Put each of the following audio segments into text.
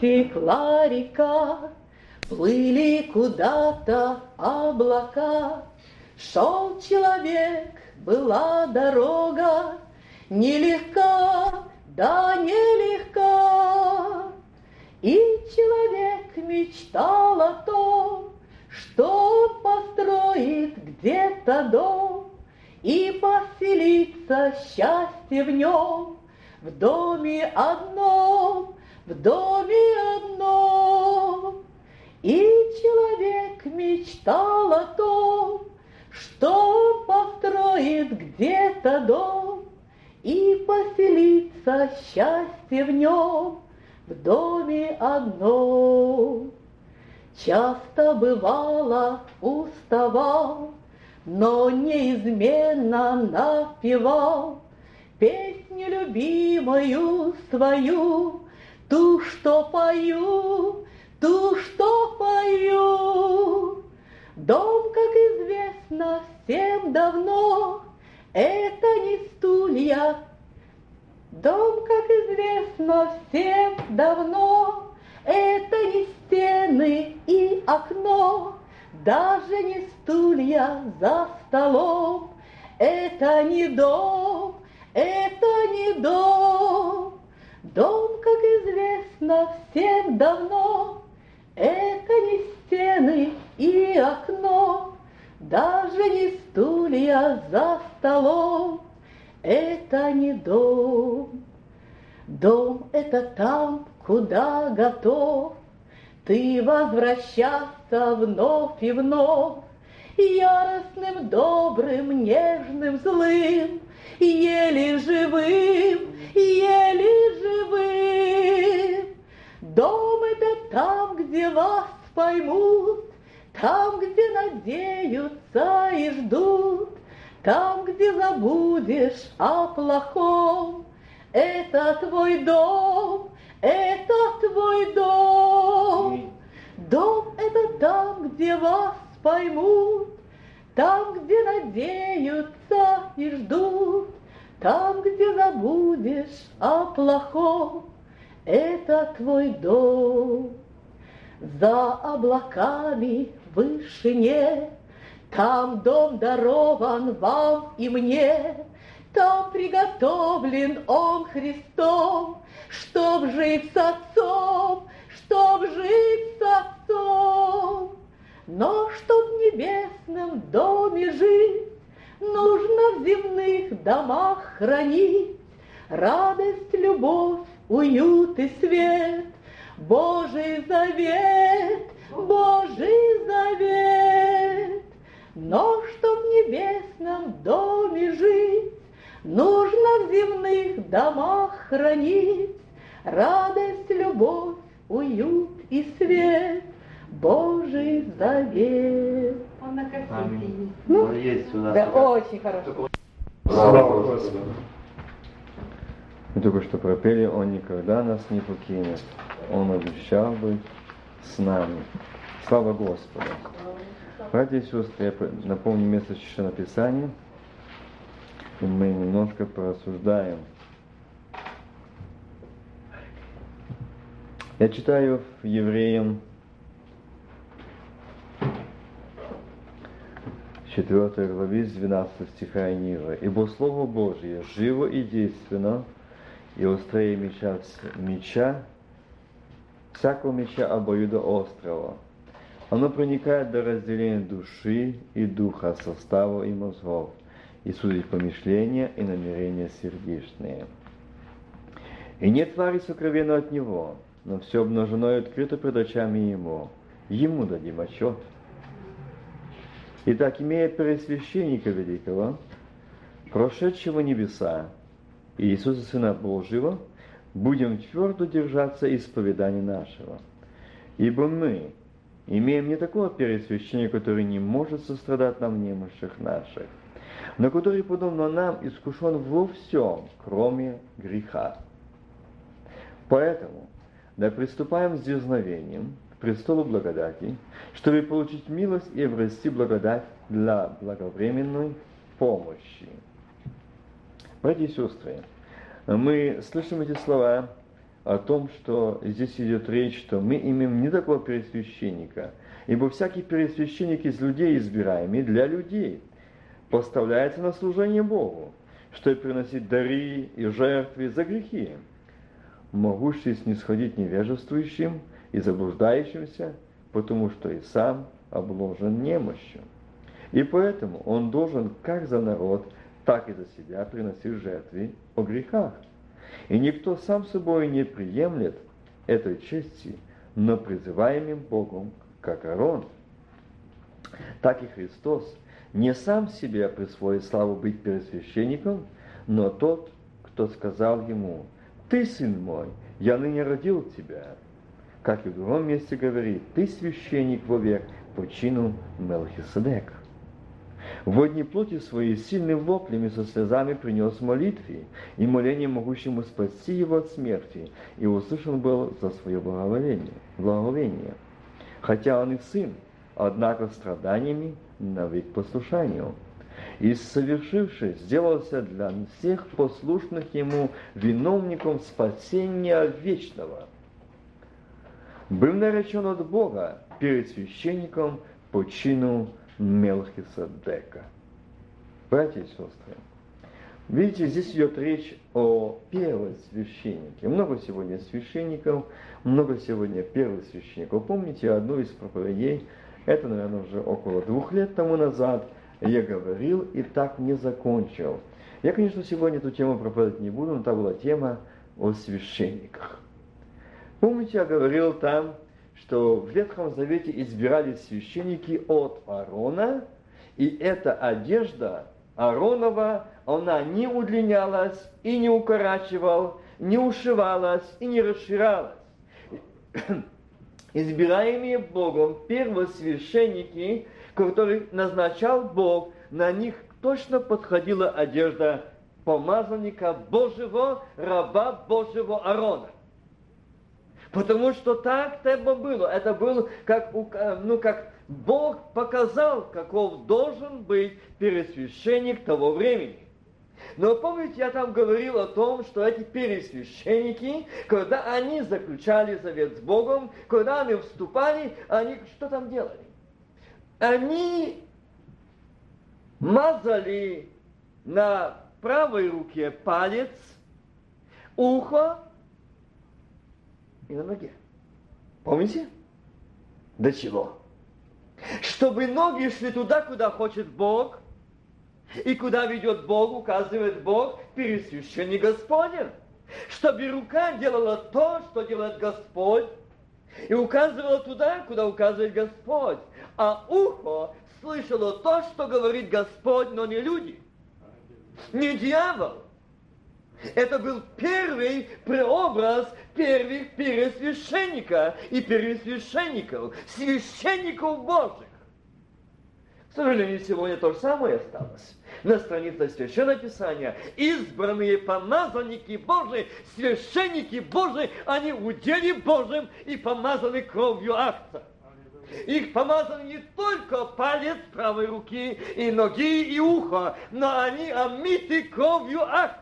Текла река, плыли куда-то облака. Шел человек, была дорога, нелегка, да нелегка. И человек мечтал о том, что он построит где-то дом и поселится счастье в нем, в доме одном, в доме одном. И человек мечтал о том, что построит где-то дом и поселится счастье в нем в доме одном. Часто бывало уставал, но неизменно напевал песню любимую свою, ту, что пою, ту, что пою. Дом, как известно всем давно, это не стулья. Дом, как известно всем давно, это не стены и окно, даже не стулья за столом. Это не дом, это не дом. Дом, как известно всем давно, это не стены и окно, даже не стулья за столом, это не дом. Дом — это там, куда готов. Ты возвращаться вновь и вновь, Яростным, добрым, нежным, злым, Еле живым, еле живым. Дом — это там, где вас поймут, Там, где надеются и ждут, Там, где забудешь о плохом. Это твой дом, это твой дом. Дом — это там, где вас поймут, Там, где надеются и ждут, Там, где забудешь о плохом, Это твой дом. За облаками в вышине, Там дом дарован вам и мне, Там приготовлен он Христом, Чтоб жить с Отцом, чтоб жить с Отцом. Но чтоб в небесном доме жить, Нужно в земных домах хранить Радость, любовь, уют и свет, Божий завет, Божий завет. Но чтоб в небесном доме жить, Нужно в земных домах хранить Радость, любовь, уют и свет, Божий завет. Он на есть. Ну, Ну, есть у нас. Да, такая- очень хорошо. Слава Господу. Мы только что пропели, Он никогда нас не покинет. Он обещал быть с нами. Слава Господу. Братья и сестры, я напомню место Священного Писания, и мы немножко порассуждаем. Я читаю в Евреям 4 главе с 12 стиха и ниже. «Ибо Слово Божие живо и действенно, и острее меча, меча всякого меча обоюдоострого. Оно проникает до разделения души и духа, состава и мозгов, и судит помышления и намерения сердечные. И нет твари сокровенного от него, но все обнажено и открыто пред очами ему. Ему дадим отчет. Итак, имея пересвященника великого, прошедшего небеса, Иисуса Сына Божьего, будем твердо держаться исповедания нашего. Ибо мы имеем не такого пересвященника, который не может сострадать нам немощах наших, но который, подобно нам, искушен во всем, кроме греха. Поэтому да приступаем с дерзновением престолу благодати, чтобы получить милость и обрести благодать для благовременной помощи. Братья и сестры, мы слышим эти слова о том, что здесь идет речь, что мы имеем не такого пересвященника, ибо всякий пересвященник из людей избираемый для людей поставляется на служение Богу, чтобы приносить дары и жертвы за грехи, могущий снисходить невежествующим и заблуждающимся, потому что и сам обложен немощью. И поэтому он должен как за народ, так и за себя приносить жертвы о грехах. И никто сам собой не приемлет этой чести, но призываемым Богом, как Арон. Так и Христос не сам себе присвоит славу быть первосвященником, но тот, кто сказал ему, «Ты, сын мой, я ныне родил тебя». Как и в другом месте говорит, «Ты священник вовек по чину Мелхиседека». В дни плоти своей сильным воплями со слезами принес молитве и моление могущему спасти его от смерти, и услышан был за свое благоволение. благоволение. Хотя он и сын, однако страданиями навек послушанию. И совершивший сделался для всех послушных ему виновником спасения вечного. Был наречен от Бога перед священником по чину Мелхиседека. Братья и сестры, видите, здесь идет речь о первосвященнике. Много сегодня священников, много сегодня первосвященников. Помните одну из проповедей, это, наверное, уже около двух лет тому назад, я говорил и так не закончил. Я, конечно, сегодня эту тему проповедовать не буду, но та была тема о священниках. Помните, я говорил там, что в Ветхом Завете избирались священники от Аарона, и эта одежда Ааронова, она не удлинялась и не укорачивалась, не ушивалась и не расширялась. Избираемые Богом первосвященники, которых назначал Бог, на них точно подходила одежда помазанника Божьего, раба Божьего Аарона. Потому что так это было. Это было как, ну, как Бог показал, каков должен быть пересвященник того времени. Но помните, я там говорил о том, что эти пересвященники, когда они заключали завет с Богом, когда они вступали, они что там делали? Они мазали на правой руке палец, ухо и на ноге. Помните? До чего? Чтобы ноги шли туда, куда хочет Бог, и куда ведет Бог, указывает Бог, пересвященник Господень. Чтобы рука делала то, что делает Господь, и указывала туда, куда указывает Господь. А ухо слышало то, что говорит Господь, но не люди. Не дьявол. Это был первый преобраз первых пересвященника и пересвященников, священников Божьих. К сожалению, сегодня то же самое осталось. На странице Священного Писания избранные помазанники Божии, священники Божии, они удели Божьим и помазаны кровью акта. Их помазан не только палец правой руки и ноги и ухо, но они омиты кровью акта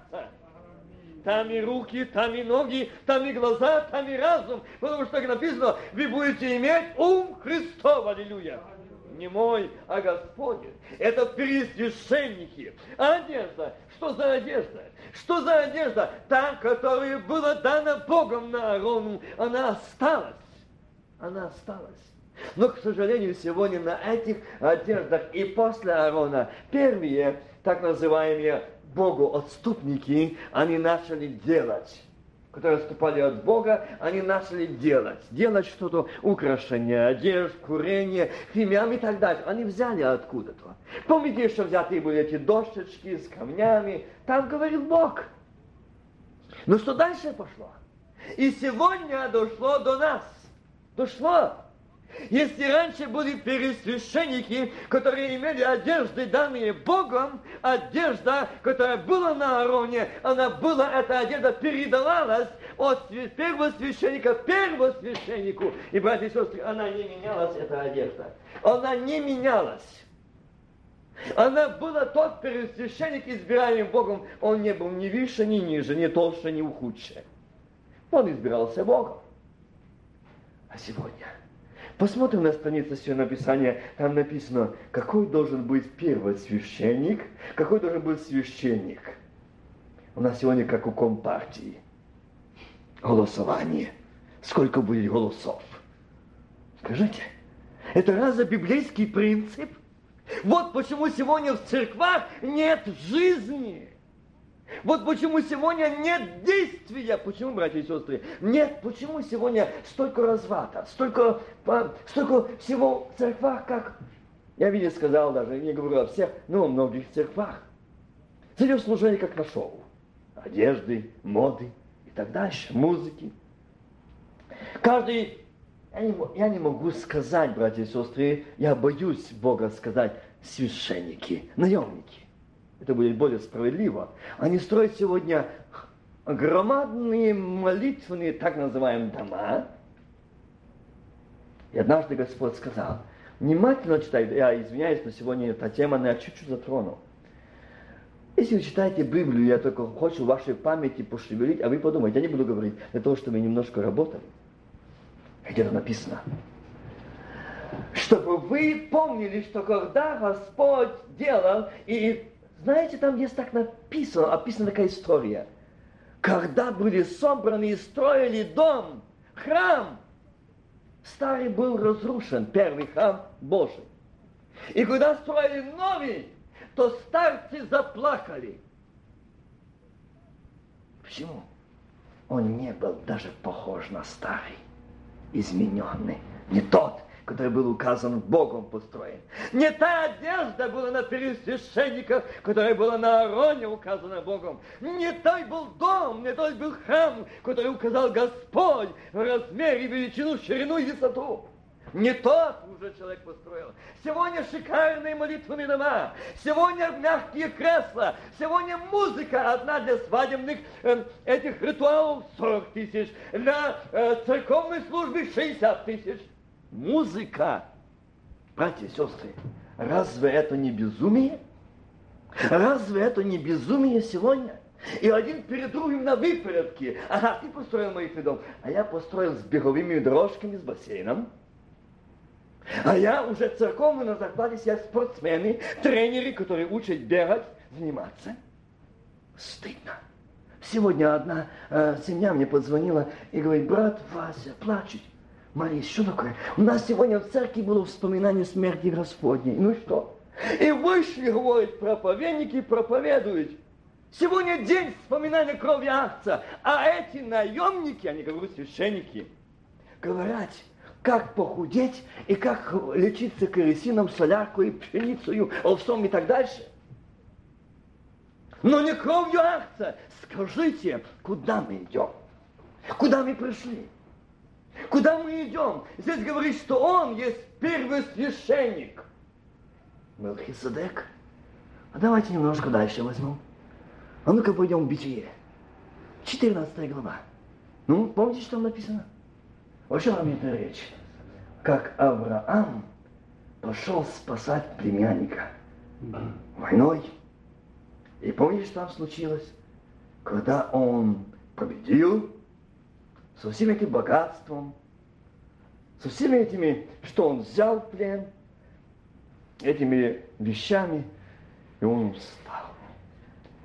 там и руки, там и ноги, там и глаза, там и разум. Потому что, как написано, вы будете иметь ум Христов, аллилуйя. Не мой, а Господень. Это пересвященники. А одежда? Что за одежда? Что за одежда? Та, которая была дана Богом на Аарону, она осталась. Она осталась. Но, к сожалению, сегодня на этих одеждах и после Аарона первые так называемые Богу отступники, они начали делать которые отступали от Бога, они начали делать. Делать что-то, украшение одежд, курение, химиам и так далее. Они взяли откуда-то. Помните, что взятые были эти дощечки с камнями? Там говорил Бог. Но что дальше пошло? И сегодня дошло до нас. Дошло. Если раньше были пересвященники, которые имели одежды, данные Богом, одежда, которая была на Аароне, она была, эта одежда передавалась от первосвященника к первосвященнику. И, братья и сестры, она не менялась, эта одежда. Она не менялась. Она была тот первосвященник, избираемый Богом. Он не был ни выше, ни ниже, ни толще, ни худше. Он избирался Богом. А сегодня посмотрим на страницу Священного Писания, там написано, какой должен быть первый священник, какой должен быть священник. У нас сегодня как у Компартии. Голосование. Сколько будет голосов? Скажите, это разве библейский принцип? Вот почему сегодня в церквах нет жизни. Вот почему сегодня нет действия. Почему, братья и сестры? Нет, почему сегодня столько разврата, столько, столько всего в церквах, как... Я видел, сказал даже, не говорю о всех, но о многих церквах. Зайдешь служение как на шоу. Одежды, моды и так дальше, музыки. Каждый я не, я не могу сказать, братья и сестры, я боюсь Бога сказать, священники, наемники. Это будет более справедливо. Они строят сегодня громадные молитвенные, так называемые, дома. И однажды Господь сказал, внимательно читай, я извиняюсь, но сегодня эта тема я чуть-чуть затронул. Если вы читаете Библию, я только хочу вашей памяти пошевелить, а вы подумайте, я не буду говорить для того, чтобы вы немножко работали. Где-то написано, чтобы вы помнили, что когда Господь делал, и знаете, там есть так написано, описана такая история, когда были собраны и строили дом, храм, старый был разрушен, первый храм Божий. И когда строили новый, то старцы заплакали. Почему? Он не был даже похож на старый, измененный, не тот, который был указан Богом построен. Не та одежда была на первосвященниках, которая была на Аароне указана Богом. Не той был дом, не той был храм, который указал Господь в размере, величину, ширину и высоту. Не тот уже человек построил. Сегодня шикарные молитвенные дома. Сегодня мягкие кресла. Сегодня музыка одна для свадебных э, этих ритуалов 40 тысяч. Для э, церковной службы 60 тысяч. Музыка. Братья и сестры, разве это не безумие? Разве это не безумие сегодня? И один перед другим на выпередке. Ага, ты построил молитвенный дом, а я построил с беговыми дорожками, с бассейном. А я уже церковный на зарплате я спортсмены, тренеры, которые учат бегать, заниматься. Стыдно. Сегодня одна э, семья мне позвонила и говорит, брат Вася плачет. Мария, что такое? У нас сегодня в церкви было вспоминание смерти Господней. Ну что? И вышли, говорит, проповедники проповедуют. Сегодня день вспоминания крови акция. А эти наемники, они говорят, священники, говорят, как похудеть и как лечиться керосином, соляркой, пшеницей, овсом и так дальше. Но не кровью акция. Скажите, куда мы идем? Куда мы пришли? Куда мы идем? Здесь говорит, что он есть первый священник. Мелхиседек. А давайте немножко дальше возьмем. А ну-ка пойдем в Битие. 14 глава. Ну, помните, что там написано? О чем вам это речь? Как Авраам пошел спасать племянника войной. И помните, что там случилось? Когда он победил, со всем этим богатством, со всеми этими, что он взял в плен, этими вещами, и он устал.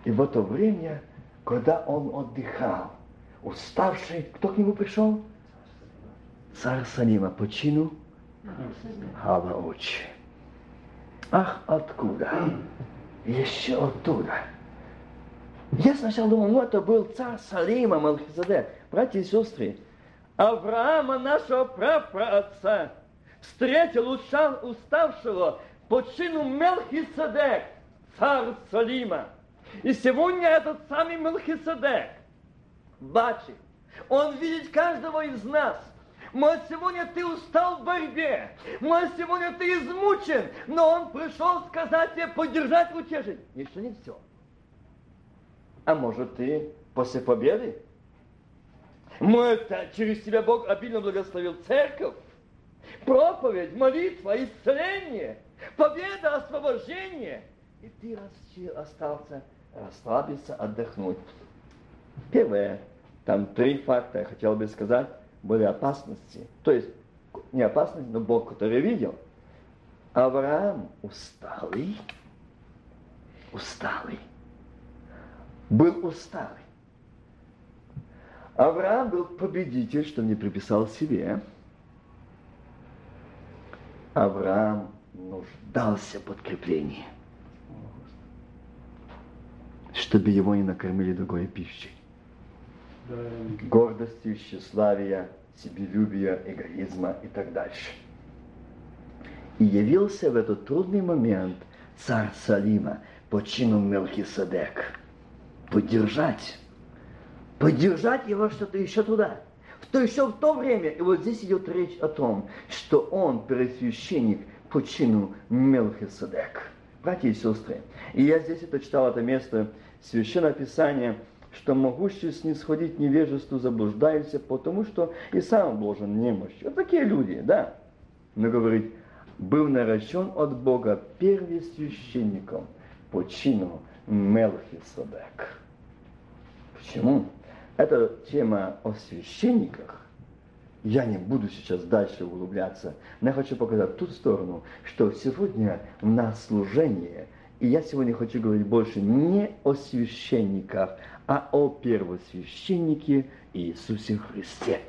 И в это время, когда он отдыхал, уставший, кто к нему пришел? Царь Салима по чину Халауч. Ах, откуда? Еще оттуда. Я сначала думал, ну это был царь Салима Малхизадек. Братья и сестры, Авраама, нашего прапраотца, встретил уставшего по чину Мелхиседек, царь Салима. И сегодня этот самый Мелхиседек бачит, он видит каждого из нас. Может, сегодня ты устал в борьбе. Может, сегодня ты измучен. Но он пришел сказать тебе, поддержать, утешить. Еще не все. А может, ты после победы может, через тебя Бог обильно благословил церковь, проповедь, молитва, исцеление, победа, освобождение. И ты остался расслабиться, отдохнуть. Первое. Там три факта, я хотел бы сказать, были опасности. То есть, не опасность, но Бог, который видел. Авраам усталый, усталый, был усталый. Авраам был победитель, что не приписал себе. Авраам нуждался в подкреплении, чтобы его не накормили другой пищей. Гордостью, тщеславия, себелюбия, эгоизма и так дальше. И явился в этот трудный момент царь Салима по чину Мелхиседек. Поддержать. Поддержать его что-то еще туда. То еще в то время, и вот здесь идет речь о том, что он первосвященник по чину Мелхиседек. Братья и сестры, и я здесь это читал, это место Священного Писания, что могущий снисходить невежеству заблуждается, потому что и сам должен немощь. Вот такие люди, да. Но говорит, был наращен от Бога первосвященником по чину Мелхиседек. Почему? Это тема о священниках. Я не буду сейчас дальше углубляться, но я хочу показать ту сторону, что сегодня у нас служение, и я сегодня хочу говорить больше не о священниках, а о первосвященнике Иисусе Христе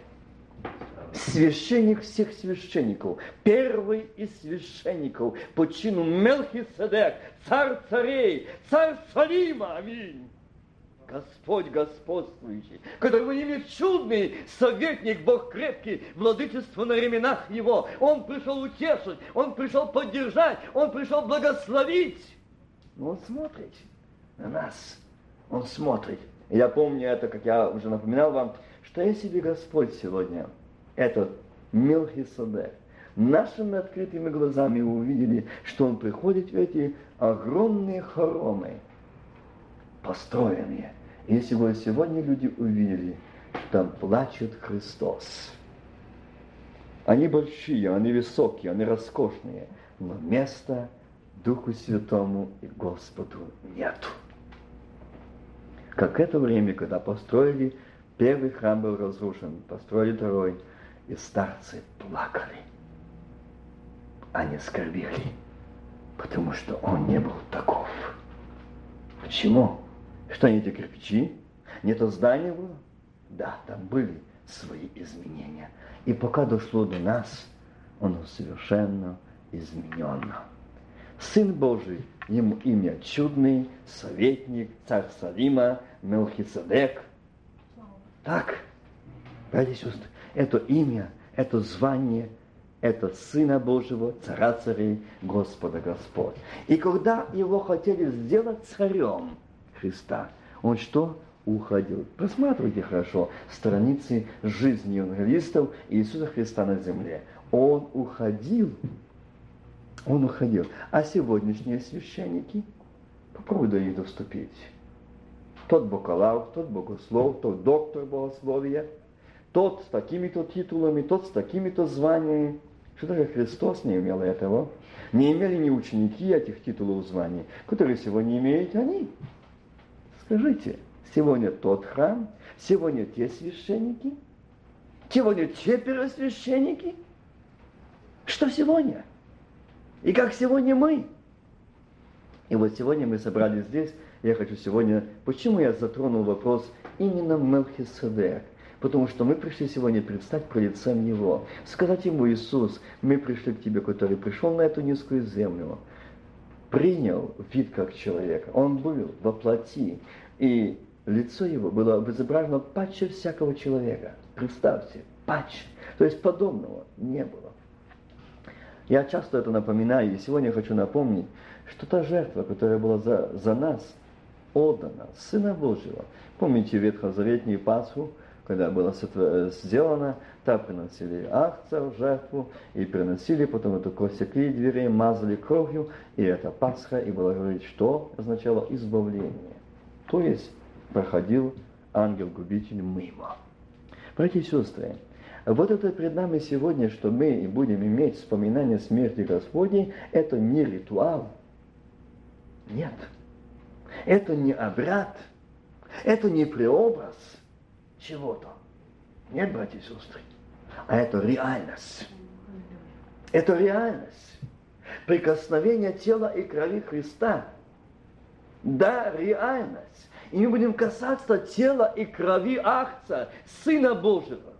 священник всех священников, первый из священников по чину Мелхиседек, царь царей, царь Салима, аминь. Господь господствующий, который имеет чудный советник, Бог крепкий, владычество на ременах его. Он пришел утешить, он пришел поддержать, он пришел благословить. Но он смотрит на нас, он смотрит. Я помню это, как я уже напоминал вам, что я себе Господь сегодня – этот Мелхиседек, нашими открытыми глазами увидели, что он приходит в эти огромные хоромы, построенные. И сегодня, сегодня люди увидели, там плачет Христос. Они большие, они высокие, они роскошные, но места Духу Святому и Господу нету. Как это время, когда построили, первый храм был разрушен, построили второй – и старцы плакали, они скорбели, потому что он не был таков. Почему? Что не эти кирпичи? Не то здание было? Да, там были свои изменения. И пока дошло до нас, оно совершенно изменено. Сын Божий, ему имя чудный, советник, царь Салима, Мелхиседек. Так, братья и сестры, это имя, это звание, это Сына Божьего, Царя царей, Господа Господь. И когда его хотели сделать царем Христа, он что? Уходил. Просматривайте хорошо страницы жизни евангелистов Иисуса Христа на земле. Он уходил. Он уходил. А сегодняшние священники, попробуй до них доступить. Тот бакалавр, тот богослов, тот доктор богословия – тот с такими-то титулами, тот с такими-то званиями. Что такое Христос не имел этого? Не имели ни ученики этих титулов званий, которые сегодня имеют они. Скажите, сегодня тот храм, сегодня те священники, сегодня те первосвященники. Что сегодня? И как сегодня мы? И вот сегодня мы собрались здесь, я хочу сегодня, почему я затронул вопрос именно Мелхиседек? Потому что мы пришли сегодня предстать при лицем Его. Сказать Ему, Иисус, мы пришли к Тебе, который пришел на эту низкую землю, принял вид как человека. Он был во плоти. И лицо Его было изображено паче всякого человека. Представьте, паче. То есть подобного не было. Я часто это напоминаю, и сегодня хочу напомнить, что та жертва, которая была за, за нас отдана, Сына Божьего. Помните Ветхозаветнюю Пасху, когда было сделано, так приносили акция в жертву, и приносили, потом эту косяки дверей, мазали кровью, и это Пасха, и было говорить, что означало избавление. То есть проходил ангел-губитель мимо. Братья и сестры, вот это пред нами сегодня, что мы будем иметь вспоминание смерти Господней, это не ритуал. Нет. Это не обряд. Это не преобраз – чего-то. Нет, братья и сестры. А это реальность. Это реальность. Прикосновение тела и крови Христа. Да, реальность. И мы будем касаться тела и крови Ахца, Сына Божьего.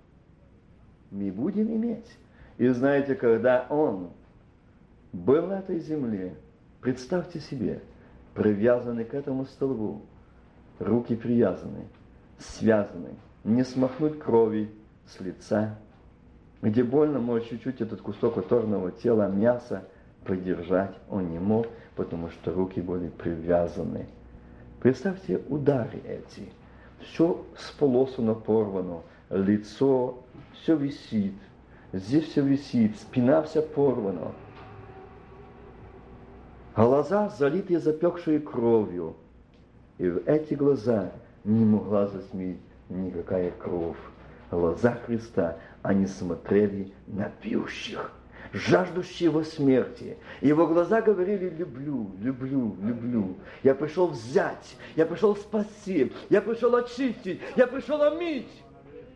Мы будем иметь. И знаете, когда Он был на этой земле, представьте себе, привязанный к этому столбу, руки привязаны, связаны, не смахнуть крови с лица, где больно, может чуть-чуть этот кусок оторного тела, мяса подержать он не мог, потому что руки были привязаны. Представьте удары эти. Все сполосано, порвано, лицо, все висит, здесь все висит, спина вся порвана. Глаза залитые запекшей кровью. И в эти глаза не могла засмеять никакая кровь. Глаза Христа, они смотрели на пьющих, жаждущего смерти. Его глаза говорили, люблю, люблю, люблю. Я пришел взять, я пришел спасти, я пришел очистить, я пришел омить.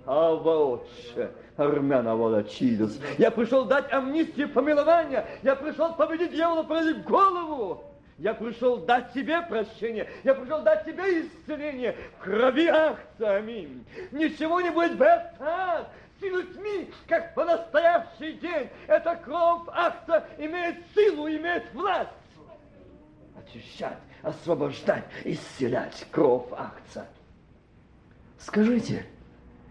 А волче, армяна волочились. Я пришел дать амнистию помилования. Я пришел победить дьявола, пролить голову. Я пришел дать тебе прощение. Я пришел дать тебе исцеление. В крови Ахца, аминь. Ничего не будет без с людьми, как по настоящий день. Эта кровь Ахца имеет силу, имеет власть. Очищать, освобождать, исцелять кровь Ахца. Скажите,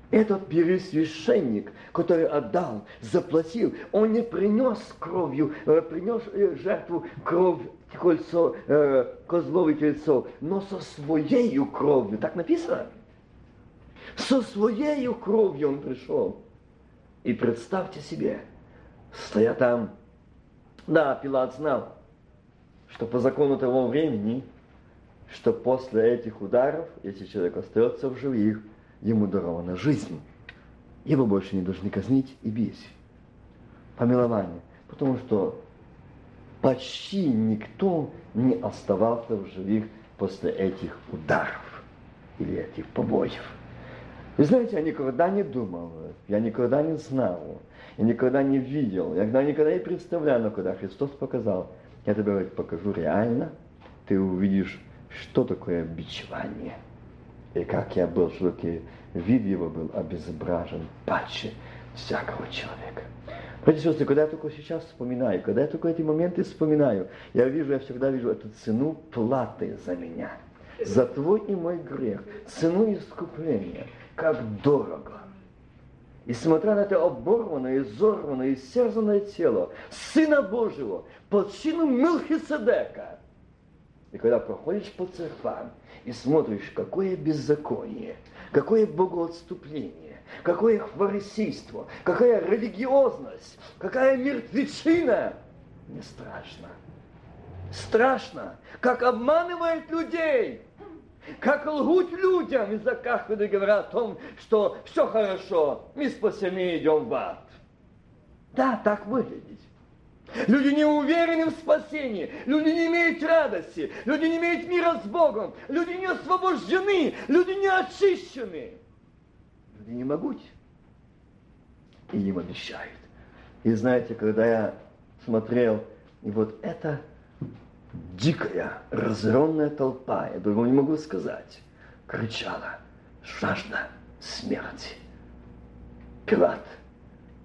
этот первосвященник, который отдал, заплатил, он не принес кровью, э, принес э, жертву кровь кольцо, э, козловое кольцо, но со своей кровью. Так написано? Со своей кровью он пришел. И представьте себе, стоя там, да, Пилат знал, что по закону того времени, что после этих ударов, если человек остается в живых, ему дарована жизнь. Его больше не должны казнить и бить. Помилование. Потому что почти никто не оставался в живых после этих ударов или этих побоев. Вы знаете, я никогда не думал, я никогда не знал, я никогда не видел, я никогда не представлял, но когда Христос показал, я тебе покажу реально, ты увидишь, что такое бичевание. И как я был, что вид его был обезображен паче всякого человека. Братья и сестры, когда я только сейчас вспоминаю, когда я только эти моменты вспоминаю, я вижу, я всегда вижу эту цену платы за меня, за твой и мой грех, цену искупления, как дорого. И смотря на это оборванное, изорванное, истерзанное тело Сына Божьего под силу Мелхиседека, и когда проходишь по церквам и смотришь, какое беззаконие, какое богоотступление, какое фарисейство, какая религиозность, какая мертвечина. Не страшно. Страшно, как обманывает людей, как лгут людям из-за кафедры говорят о том, что все хорошо, мы спасены, идем в ад. Да, так выглядит. Люди не уверены в спасении, люди не имеют радости, люди не имеют мира с Богом, люди не освобождены, люди не очищены люди не могут. И им обещают. И знаете, когда я смотрел, и вот эта дикая, разъяренная толпа, я другого не могу сказать, кричала, жажда смерти. Пилат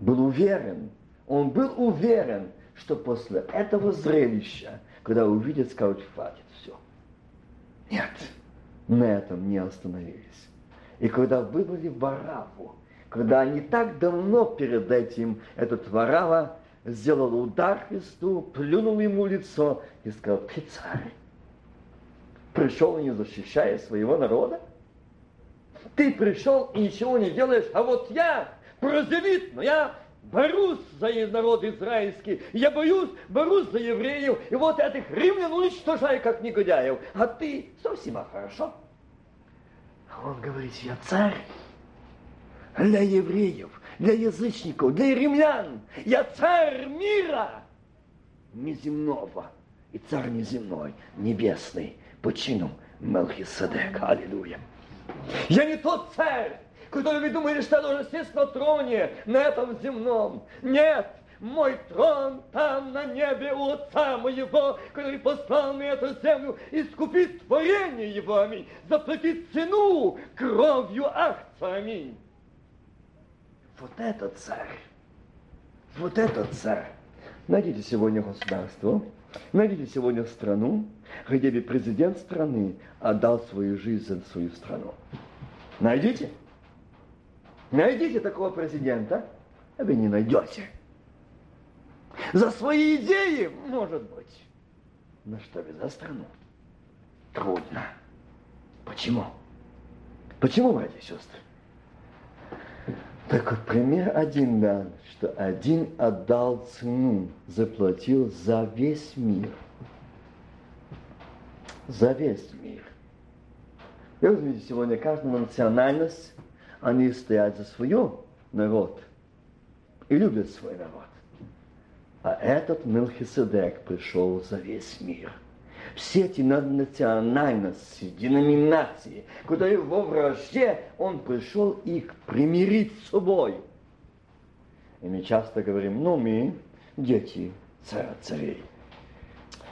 был уверен, он был уверен, что после этого зрелища, когда увидят, скажут, хватит, все. Нет, на этом не остановились. И когда выбрали Вараву, когда они так давно перед этим, этот Варава сделал удар Христу, плюнул ему лицо и сказал, ты царь. Пришел не защищая своего народа? Ты пришел и ничего не делаешь, а вот я, прозелит, но я борюсь за народ израильский, я боюсь, борюсь за евреев, и вот этих римлян уничтожаю как негодяев, а ты совсем хорошо. А он говорит, я царь для евреев, для язычников, для римлян. Я царь мира неземного и царь неземной, небесный, по чину Мелхиседек. Аллилуйя. Я не тот царь, который вы думаете, что должен сесть на троне, на этом земном. Нет, мой трон там на небе у Отца моего, который послал на эту землю искупить творение его, аминь, заплатить цену кровью акца, аминь. Вот этот царь, вот этот царь. Найдите сегодня государство, найдите сегодня страну, где бы президент страны отдал свою жизнь за свою страну. Найдите. Найдите такого президента, а вы не найдете. За свои идеи, может быть. Но что ли за страну? Трудно. Почему? Почему, братья и сестры? Так вот, пример один дан, что один отдал цену, заплатил за весь мир. За весь мир. Вы возьмите сегодня каждую национальность, они стоят за свой народ и любят свой народ. А этот Мелхиседек пришел за весь мир. Все эти национальности, деноминации, которые во вражде, он пришел их примирить с собой. И мы часто говорим, ну мы дети царя царей.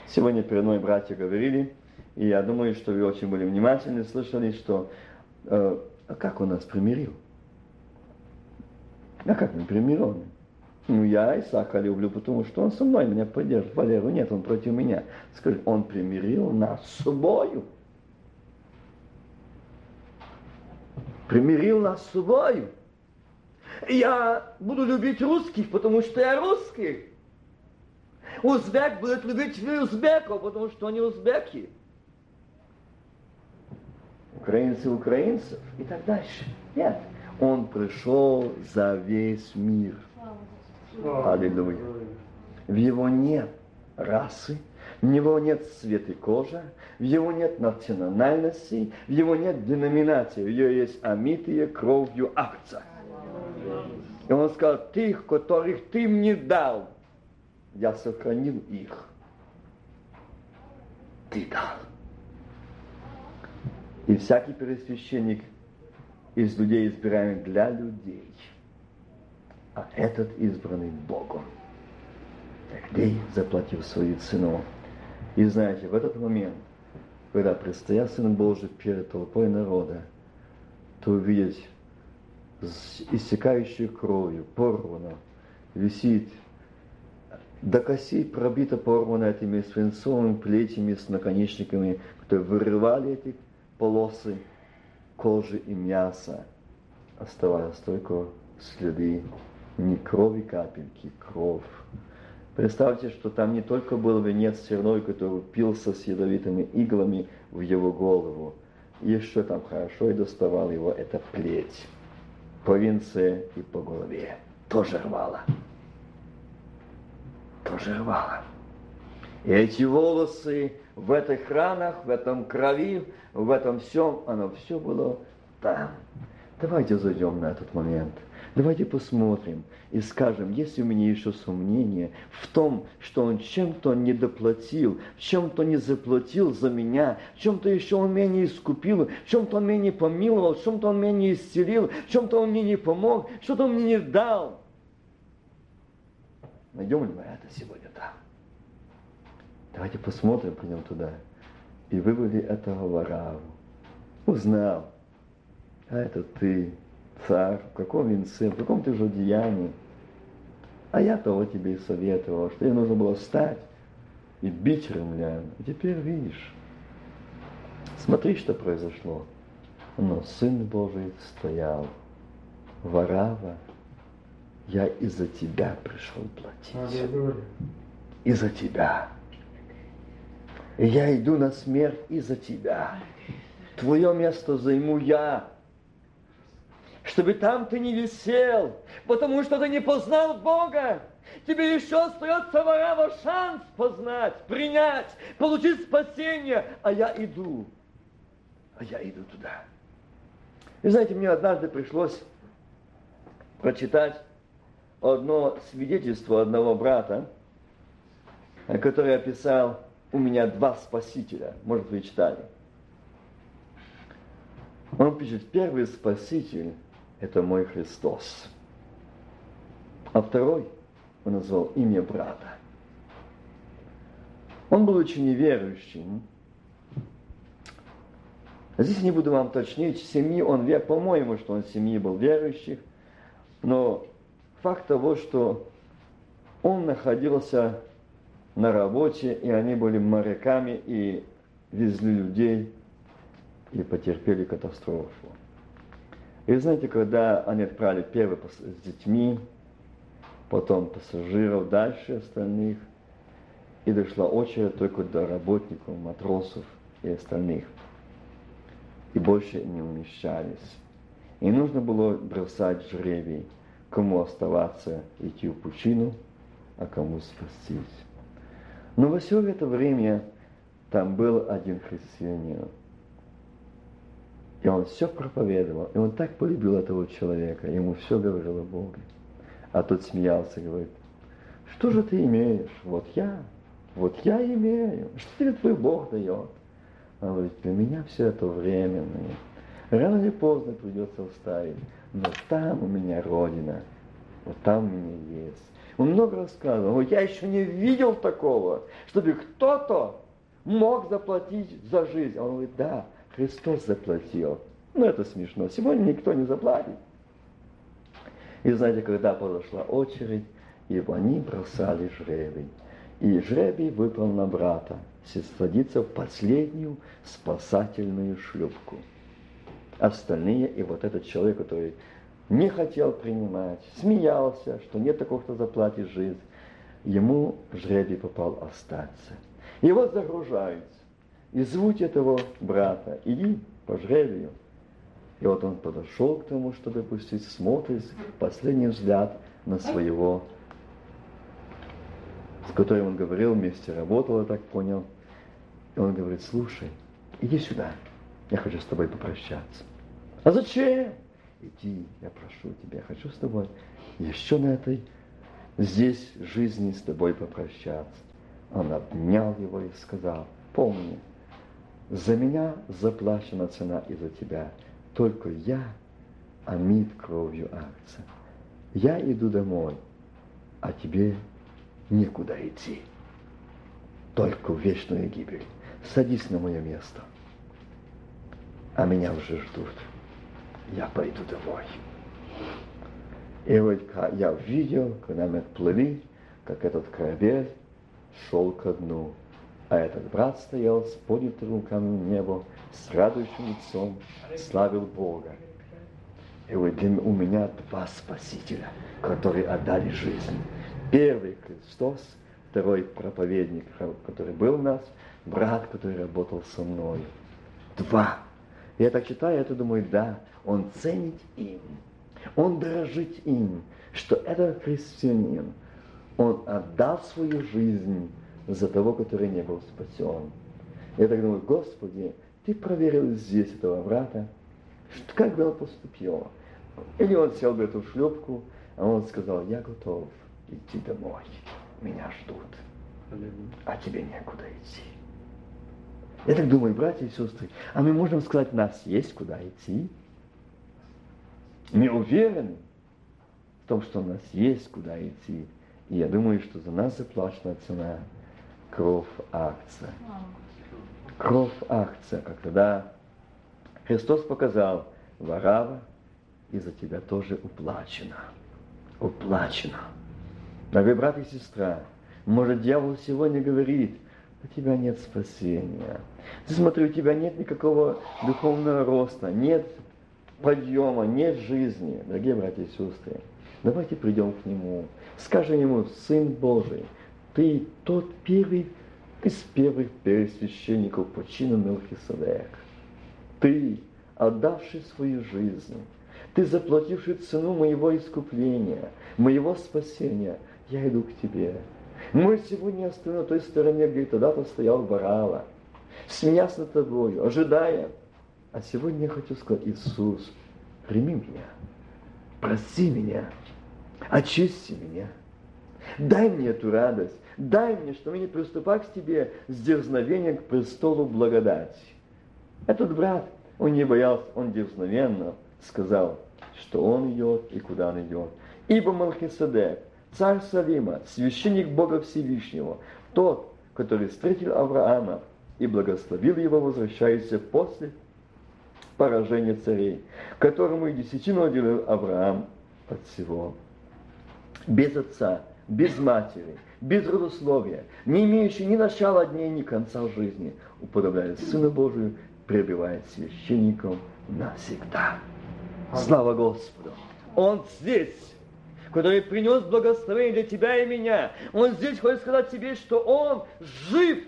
Сегодня перед мной братья говорили, и я думаю, что вы очень были внимательны, слышали, что э, а как он нас примирил? А как мы примирены? Ну, я Исаака люблю, потому что он со мной меня поддерживает. Валеру нет, он против меня. Скажи, он примирил нас с собою. Примирил нас с собою. Я буду любить русских, потому что я русский. Узбек будет любить узбеков, потому что они узбеки. Украинцы украинцев и так дальше. Нет. Он пришел за весь мир. Аллилуйя. В его нет расы, в него нет цвета кожи, в его нет национальности, в его нет деноминации, в его есть омитые кровью акция. И он сказал, тех, которых ты мне дал, я сохранил их. Ты дал. И всякий первосвященник из людей избираем для людей а этот избранный Богом. Людей заплатил свою цену. И знаете, в этот момент, когда предстоял Сын Божий перед толпой народа, то увидеть истекающую кровью, порвано, висит, до косей пробито порвано этими свинцовыми плетями с наконечниками, которые вырывали эти полосы кожи и мяса, оставаясь только следы не крови капельки, кровь. Представьте, что там не только был венец серной, который пился с ядовитыми иглами в его голову, еще там хорошо и доставал его эта плеть по венце и по голове. Тоже рвало. Тоже рвало. И эти волосы в этих ранах, в этом крови, в этом всем, оно все было там. Давайте зайдем на этот момент – Давайте посмотрим и скажем, если у меня еще сомнение в том, что он чем-то не доплатил, чем-то не заплатил за меня, чем-то еще он меня не искупил, чем-то он меня не помиловал, чем-то он меня не исцелил, чем-то он мне не помог, что-то он мне не дал. Найдем ли мы это сегодня там? Давайте посмотрим, пойдем туда. И вывели этого Вараву. Узнал, а это ты, царь, в каком венце, в каком ты же деянии. А я того тебе и советовал, что ей нужно было встать и бить римлян. И теперь видишь, смотри, что произошло. Но Сын Божий стоял. Варава, я из-за тебя пришел платить. Из-за тебя. И я иду на смерть из-за тебя. Твое место займу я чтобы там ты не висел, потому что ты не познал Бога. Тебе еще остается Варава шанс познать, принять, получить спасение. А я иду. А я иду туда. И знаете, мне однажды пришлось прочитать одно свидетельство одного брата, который описал у меня два спасителя. Может, вы читали. Он пишет, первый спаситель – это мой Христос. А второй он назвал имя брата. Он был очень неверующим. Здесь не буду вам точнее, семьи он, по-моему, что он семьи был верующих, но факт того, что он находился на работе, и они были моряками и везли людей и потерпели катастрофу. И знаете, когда они отправили первый с детьми, потом пассажиров, дальше остальных, и дошла очередь только до работников, матросов и остальных. И больше не умещались. И нужно было бросать жребий, кому оставаться, идти в пучину, а кому спастись. Но во все это время там был один христианин. И он все проповедовал. И он так полюбил этого человека. Ему все говорил о Боге. А тот смеялся говорит, что же ты имеешь? Вот я. Вот я имею. Что тебе твой Бог дает? Он говорит, для меня все это временное. Рано или поздно придется вставить. Но там у меня Родина. Вот там у меня есть. Он много рассказывал. Вот я еще не видел такого, чтобы кто-то мог заплатить за жизнь. Он говорит, да, Христос заплатил. Ну, это смешно. Сегодня никто не заплатит. И знаете, когда подошла очередь, и они бросали жребий. И жребий выпал на брата, садиться в последнюю спасательную шлюпку. Остальные, и вот этот человек, который не хотел принимать, смеялся, что нет такого, кто заплатит жизнь, ему жребий попал остаться. И вот загружаются. И звуть этого брата, иди по жребию. И вот он подошел к тому, чтобы пустить, смотрит, последний взгляд на своего, с которым он говорил, вместе работал, я так понял. И он говорит, слушай, иди сюда, я хочу с тобой попрощаться. А зачем? Иди, я прошу тебя, я хочу с тобой еще на этой, здесь жизни с тобой попрощаться. Он обнял его и сказал, помни, за меня заплачена цена и за тебя. Только я омит кровью акция. Я иду домой, а тебе некуда идти. Только в вечную гибель. Садись на мое место. А меня уже ждут. Я пойду домой. И вот я видел, когда мы отплыли, как этот корабель шел ко дну. А этот брат стоял с поднятым руками в небо, с радующим лицом, славил Бога. И вот у меня два спасителя, которые отдали жизнь. Первый Христос, второй проповедник, который был у нас, брат, который работал со мной. Два. Я так читаю, я думаю, да, он ценит им, он дорожит им, что этот христианин, он отдал свою жизнь за того, который не был спасен. Я так думаю, Господи, Ты проверил здесь этого брата, как бы он поступил. Или он сел бы эту шлюпку, а он сказал, я готов идти домой, меня ждут, а тебе некуда идти. Я так думаю, братья и сестры, а мы можем сказать, нас есть куда идти? Мы уверены в том, что у нас есть куда идти. И я думаю, что за нас заплачена цена – кровь акция. Кровь акция, как тогда Христос показал, Варава, и за тебя тоже уплачено. Уплачено. Дорогой брат и сестра, может, дьявол сегодня говорит, у тебя нет спасения. Ты смотри, у тебя нет никакого духовного роста, нет подъема, нет жизни. Дорогие братья и сестры, давайте придем к Нему, скажем Ему, Сын Божий, ты тот первый из первых первосвященников по чину Мелхиседек. Ты, отдавший свою жизнь, ты заплативший цену моего искупления, моего спасения, я иду к тебе. Мы сегодня остаем на той стороне, где тогда-то стоял Варава, смеясь над тобою, ожидая. А сегодня я хочу сказать, Иисус, прими меня, прости меня, очисти меня – Дай мне эту радость, дай мне, что мне приступать к тебе с дерзновением к престолу благодати. Этот брат, он не боялся, он дерзновенно сказал, что он идет и куда он идет. Ибо Малхиседек, царь Салима, священник Бога Всевышнего, тот, который встретил Авраама и благословил его, возвращаясь после поражения царей, которому и десятину отделил Авраам от всего. Без отца, без матери, без родословия, не имеющий ни начала дней, ни конца жизни, уподобляет Сына Божию, пребывает священником навсегда. Слава Господу! Он здесь, который принес благословение для тебя и меня. Он здесь хочет сказать тебе, что Он жив.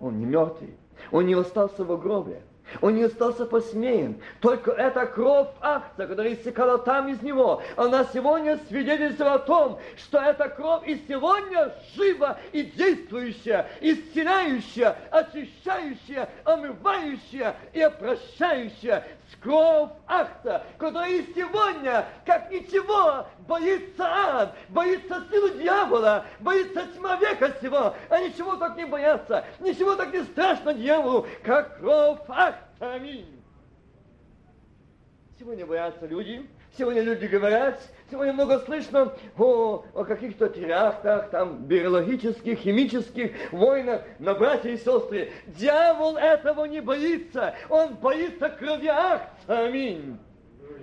Он не мертвый. Он не остался в гробе. Он не остался посмеян. Только эта кровь акта, которая истекала там из него, она сегодня свидетельствует о том, что эта кровь и сегодня жива и действующая, исцеляющая, очищающая, омывающая и опрощающая. Кровь акта, которая и сегодня, как ничего, боится ад, боится силы дьявола, боится тьма века сего, а ничего так не боятся, ничего так не страшно дьяволу, как кровь акта. Аминь. Сегодня боятся люди, сегодня люди говорят, сегодня много слышно о, о каких-то терактах, там, биологических, химических войнах на братья и сестры. Дьявол этого не боится, он боится крови акта. Аминь.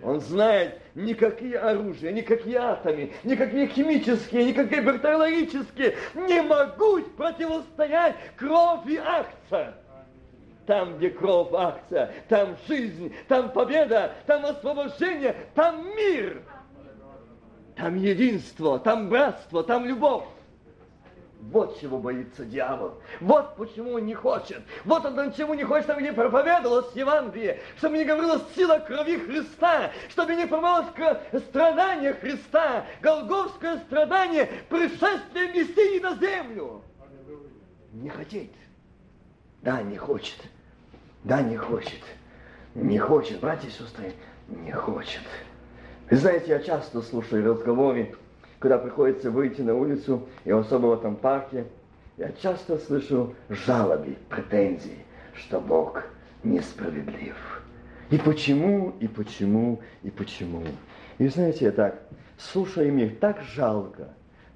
Он знает, никакие оружия, никакие атомы, никакие химические, никакие бактериологические не могут противостоять крови акция. Там, где кровь акция, там жизнь, там победа, там освобождение, там мир. Там единство, там братство, там любовь. Вот чего боится дьявол. Вот почему он не хочет. Вот он чему не хочет, чтобы не проповедовалось Евангелие, чтобы не говорилось сила крови Христа, чтобы не помалось страдания Христа, голговское страдание, пришествие Мессии на землю. Не хотеть. Да, не хочет. Да, не хочет. Не хочет, братья и сестры, не хочет. Вы знаете, я часто слушаю разговоры когда приходится выйти на улицу, и особо в этом парке, я часто слышу жалобы, претензии, что Бог несправедлив. И почему, и почему, и почему. И знаете, я так, слушаю их, так жалко,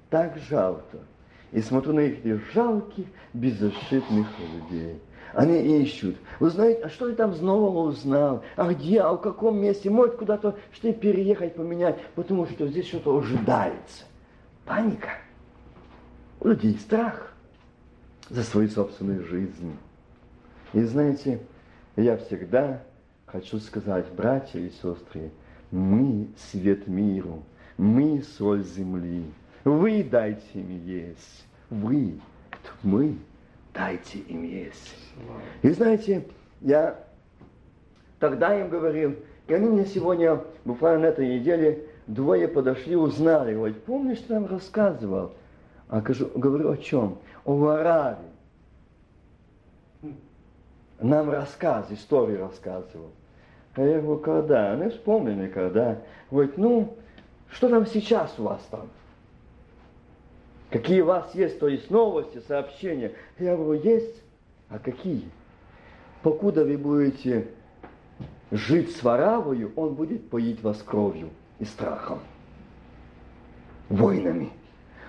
так жалко. И смотрю на их жалких, беззащитных людей. Они ищут. Вы знаете, а что ты там снова узнал? А где, а в каком месте? Может куда-то что переехать, поменять, потому что здесь что-то ожидается. Паника. У людей страх за свою собственную жизнь. И знаете, я всегда хочу сказать, братья и сестры, мы свет миру, мы соль земли. Вы дайте им есть. Вы, мы, дайте им есть. И знаете, я тогда им говорил, и они мне сегодня, буквально на этой неделе, двое подошли, узнали, говорят, помнишь, ты нам рассказывал? А говорю, говорю, о чем? О Вараве. Нам рассказ, историю рассказывал. А я говорю, когда? Они вспомнили, когда. Говорит, ну, что там сейчас у вас там? Какие у вас есть, то есть новости, сообщения? Я говорю, есть. А какие? Покуда вы будете жить с воравою, он будет поить вас кровью и страхом, войнами.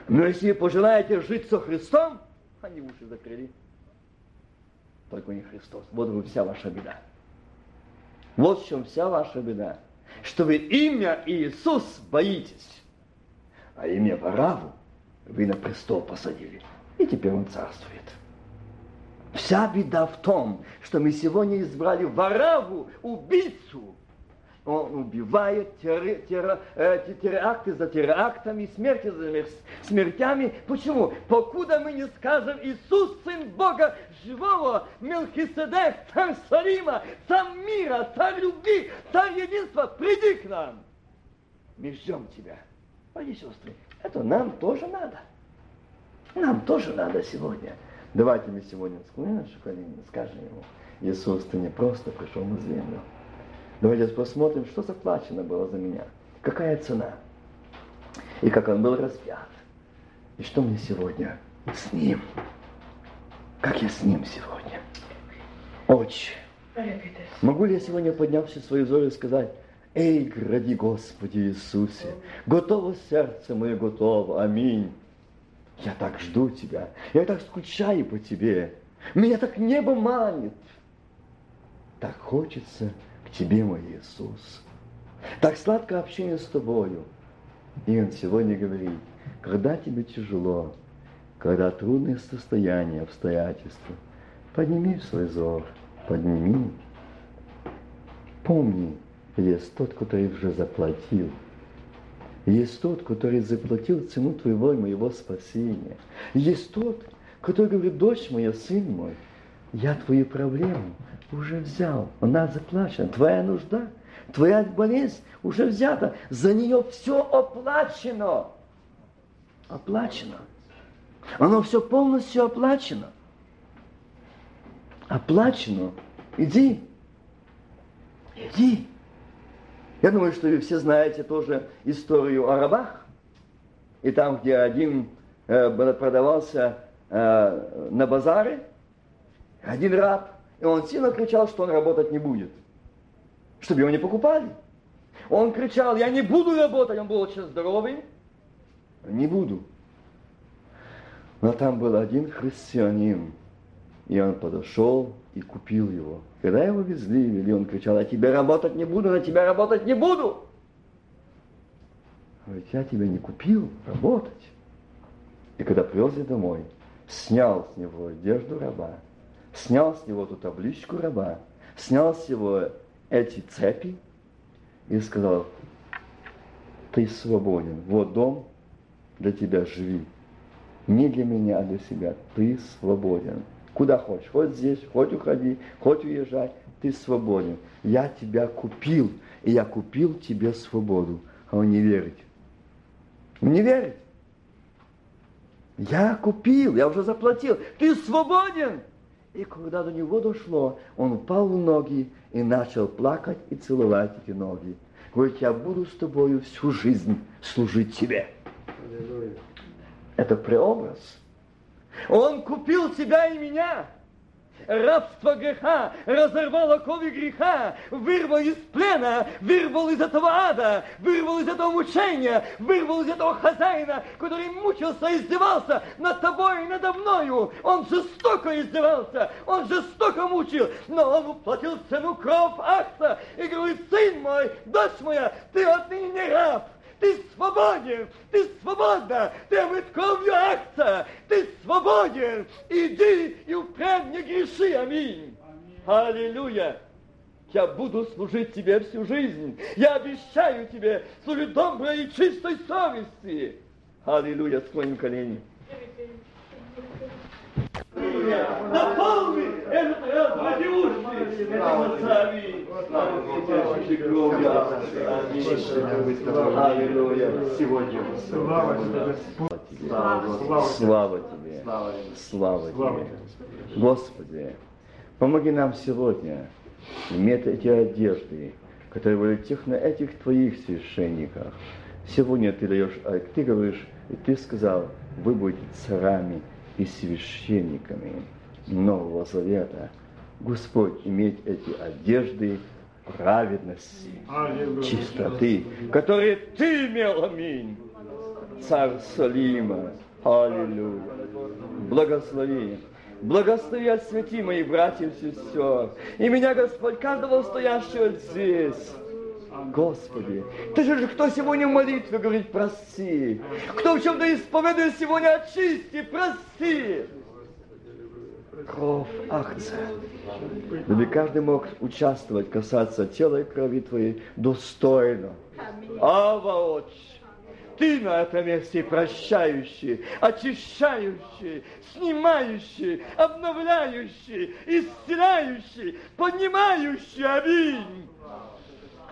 Но если вы пожелаете жить со Христом, они уши закрыли. Только не Христос. Вот вся ваша беда. Вот в чем вся ваша беда. Что вы имя Иисус боитесь, а имя Вараву вы на престол посадили. И теперь он царствует. Вся беда в том, что мы сегодня избрали Вараву, убийцу. Он убивает терри, терри, э, теракты за терактами, смерти за смертями. Почему? Покуда мы не скажем Иисус, Сын Бога живого, Мелхиседек, Царь Салима, Царь мира, Царь любви, Царь единства, приди к нам. Мы ждем Тебя. Мои сестры, это нам тоже надо. Нам тоже надо сегодня. Давайте мы сегодня склоним наши колени, скажем ему, Иисус, ты не просто пришел на землю. Давайте посмотрим, что заплачено было за меня. Какая цена? И как он был распят. И что мне сегодня с ним? Как я с ним сегодня? Отче, могу ли я сегодня, поднявши свою зорю, сказать, Эй, гради, Господи Иисусе, готово сердце мое, готово, аминь. Я так жду Тебя, я так скучаю по Тебе, меня так небо манит. Так хочется к Тебе, мой Иисус. Так сладко общение с Тобою. И Он сегодня говорит, когда тебе тяжело, когда трудное состояние, обстоятельства, подними свой взор, подними. Помни, есть тот, который уже заплатил. Есть тот, который заплатил цену твоего и моего спасения. Есть тот, который говорит, дочь моя, сын мой, я твою проблему уже взял, она заплачена. Твоя нужда, твоя болезнь уже взята, за нее все оплачено. Оплачено. Оно все полностью оплачено. Оплачено. Иди. Иди. Я думаю, что вы все знаете тоже историю о рабах. И там, где один э, продавался э, на базаре, один раб, и он сильно кричал, что он работать не будет, чтобы его не покупали. Он кричал, я не буду работать, он был очень здоровый, не буду. Но там был один христианин, и он подошел и купил его. Когда его везли, вели, он кричал, я тебе работать не буду, на тебя работать не буду. Говорит, я тебя не купил работать. И когда привез я домой, снял с него одежду раба, снял с него эту табличку раба, снял с него эти цепи и сказал, ты свободен, вот дом для тебя, живи. Не для меня, а для себя. Ты свободен. Куда хочешь, хоть здесь, хоть уходи, хоть уезжай, ты свободен. Я тебя купил, и я купил тебе свободу. А он не верит. Он не верит. Я купил, я уже заплатил. Ты свободен. И когда до него дошло, он упал в ноги и начал плакать и целовать эти ноги. Говорит, я буду с тобою всю жизнь служить тебе. Это преобраз. Он купил тебя и меня. Рабство греха разорвало оковы греха, вырвал из плена, вырвал из этого ада, вырвал из этого мучения, вырвал из этого хозяина, который мучился, издевался над тобой и надо мною. Он жестоко издевался, он жестоко мучил, но он уплатил цену кровь Ахса и говорит, сын мой, дочь моя, ты отныне не раб, ты свободен, ты свободна, ты омыт кровью акция, ты свободен, иди и впрямь не греши, аминь. Аллилуйя. Я буду служить тебе всю жизнь. Я обещаю тебе служить доброй и чистой совести. Аллилуйя, склоним колени. Наполни этот радиушный Отцами. Аллилуйя. Сегодня. Слава тебе. Слава тебе. Слава тебе. Господи, помоги нам сегодня иметь эти одежды, которые были тех на этих твоих священниках. Сегодня ты даешь, а ты говоришь, и ты сказал, вы будете царами и священниками Нового Завета. Господь, иметь эти одежды праведности, Аллилуйя. чистоты, которые ты имел, аминь. Царь Салима, аллилуйя. Благослови. Благослови, освети мои братья и сестер. И меня, Господь, каждого стоящего здесь. Господи, Ты же кто сегодня в молитве говорит, прости. Кто в чем-то исповедует сегодня, очисти, прости. Кровь акция. Чтобы каждый мог участвовать, касаться тела и крови Твоей достойно. Ава, Отче, ты на этом месте прощающий, очищающий, снимающий, обновляющий, исцеляющий, поднимающий. Аминь.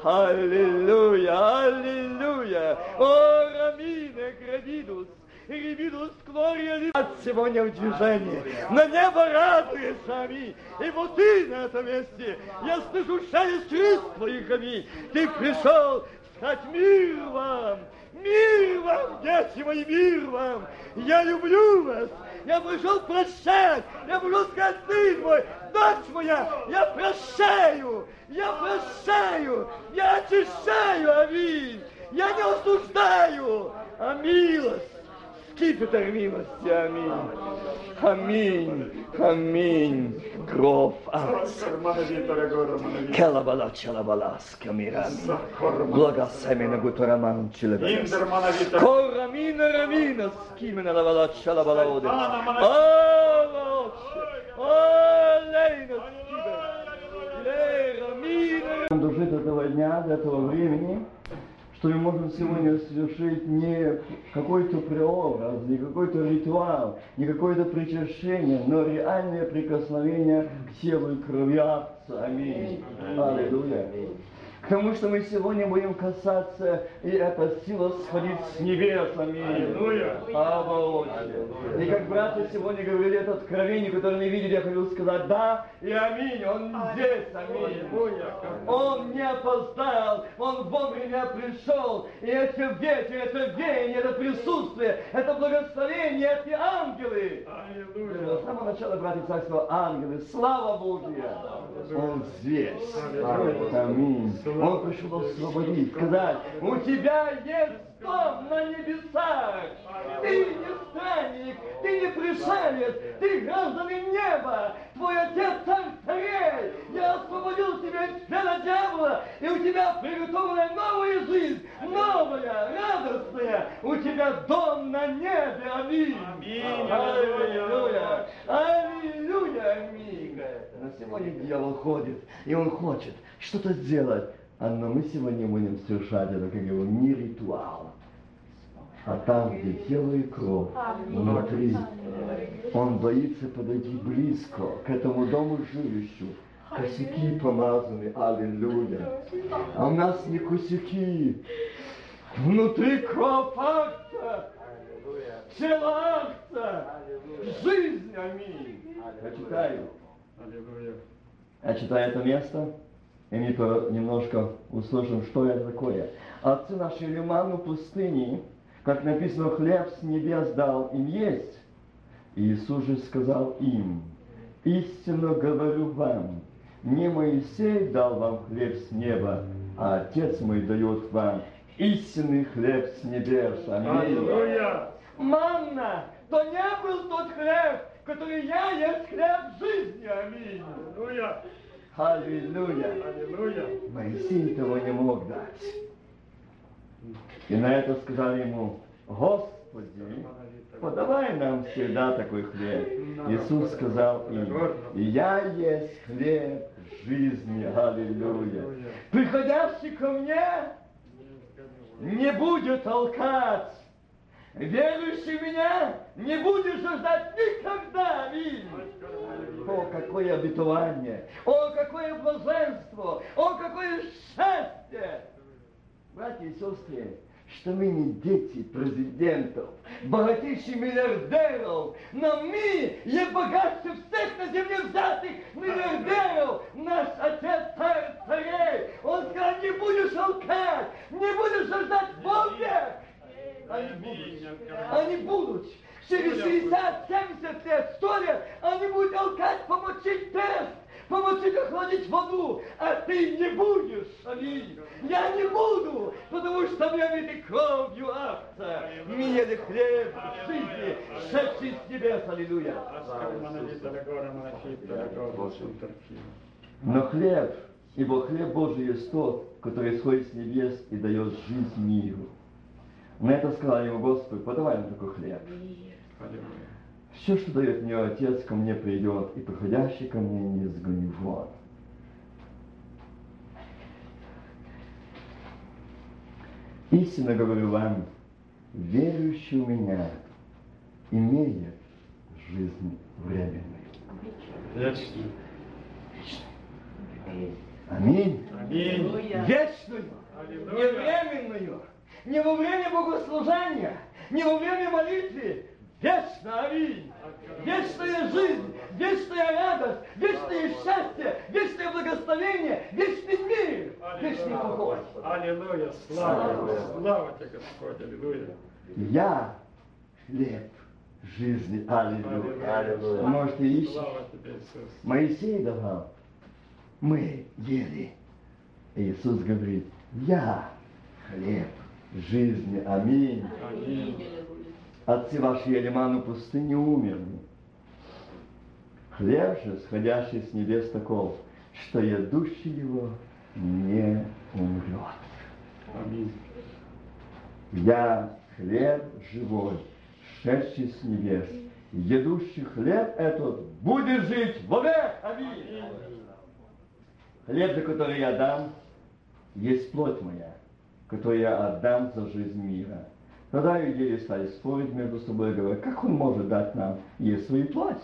Аллилуйя, аллилуйя. О, рамине градидус. Ревидус Глория от сегодня в движении. На небо радует сами. И вот ты на этом месте. Я слышу шелест крыс твоих аминь. Ты пришел сказать мир вам. Мир вам, дети мои, мир вам! Я люблю вас! Я пришел прощать. Я пришел сказать, сын мой, дочь моя, я прощаю. Я прощаю. Я очищаю, аминь. Я не осуждаю, а милость. Скипетр милости, аминь. Аминь, аминь. Гров Арц. Келабала Челабалас Камирами. Благословена Гутураман Челабалас. Корамина Рамина Скимена Лавала Челабалауде. О, О, Лейна Скибер. Лей, Рамина. Дожить этого дня, этого времени, что мы можем сегодня совершить не какой-то преобраз, не какой-то ритуал, не какое-то причащение, но реальное прикосновение к телу и крови Отца. Аминь. Аллилуйя. К тому, что мы сегодня будем касаться, и эта сила сходит с небес. Аминь. Аллилуйя. И как братья сегодня говорили это откровение, которое мы видели, я хотел сказать да и аминь. Он здесь, аминь. Он не опоздал, он вовремя пришел. И эти ветер, это веяние, это присутствие, это благословение, эти ангелы. С самого начала, братья сестры, ангелы, слава Божья. Он здесь. Аминь. Он пришел освободить, сказать, у тебя есть дом на небесах. Ты не странник, ты не пришелец, ты гражданин неба. Твой отец царь царей. Я освободил тебя из плена дьявола, и у тебя приготовлена новая жизнь, новая, радостная. У тебя дом на небе. Аминь. Аминь. Аллилуйя. Аллилуйя. Аминь. Но сегодня дьявол ходит, и он хочет что-то сделать. А но мы сегодня будем совершать это, как его, не ритуал. А там, где тело и кровь, внутри, он боится подойти близко к этому дому жилищу. Косяки помазаны, аллилуйя. А у нас не косяки. Внутри кровь акта, тело акта, жизнь, аминь. Я читаю. Я читаю это место, и мы немножко услышим, что это такое. Отцы наши лиману пустыни, как написано, хлеб с небес дал им есть. И Иисус же сказал им, истинно говорю вам, не Моисей дал вам хлеб с неба, а Отец мой дает вам истинный хлеб с небес. Аминь. Манна, то не был тот хлеб, который я есть хлеб жизни. Аминь. Аллилуйя. Моисей того не мог дать. И на это сказали ему, Господи, подавай нам всегда такой хлеб. Иисус сказал им, я есть хлеб жизни. Аллилуйя. Приходящий ко мне не будет толкать. Верующий в меня не будет ждать никогда. Аминь. О, какое обетование! О, какое блаженство! О, какое счастье! Братья и сестры, что мы не дети президентов, богатейших миллиардеров, но мы есть богатство всех на земле взятых миллиардеров. Наш Отец Царь Царей, Он сказал, не будешь толкать, не будешь ждать вовек. Они будут, они будут. Через 60, 70 лет, 100 лет, они будут толкать, помочить тест, помочить охладить воду, а ты не будешь, аминь. Я не буду, потому что мы омиты кровью Отца. Мы ели хлеб жизни, шедший с небес, аллилуйя. Но хлеб, ибо хлеб Божий есть тот, который сходит с небес и дает жизнь миру. На это сказал ему Господь, подавай нам такой хлеб. Все, что дает мне Отец, ко мне придет, и приходящий ко мне не сгоню вон. Истинно говорю вам, верующий в меня имеет жизнь временную. Аминь. Вечную, не временную, не во время богослужения, не во время молитвы, вечно, аминь. Вечная жизнь, вечная радость, вечное счастье, вечное благословение, вечный мир, вечный покой. Аллилуйя, слава, слава тебе, Господь, аллилуйя. Я хлеб жизни. Аллилуйя. Аллилуйя. Может, и ищешь? Моисей давал. Мы ели. Иисус говорит, я хлеб жизни. Аминь. Аминь. Отцы ваши ели ману пустыне умерли. Хлеб же, сходящий с небес таков, что ядущий его не умрет. Аминь. Я хлеб живой, шедший с небес. Едущий хлеб этот будет жить вовек. Аминь. Хлеб, за который я дам, есть плоть моя, которую я отдам за жизнь мира. Тогда иудеи стали спорить между собой, говоря, как он может дать нам есть свою плоть?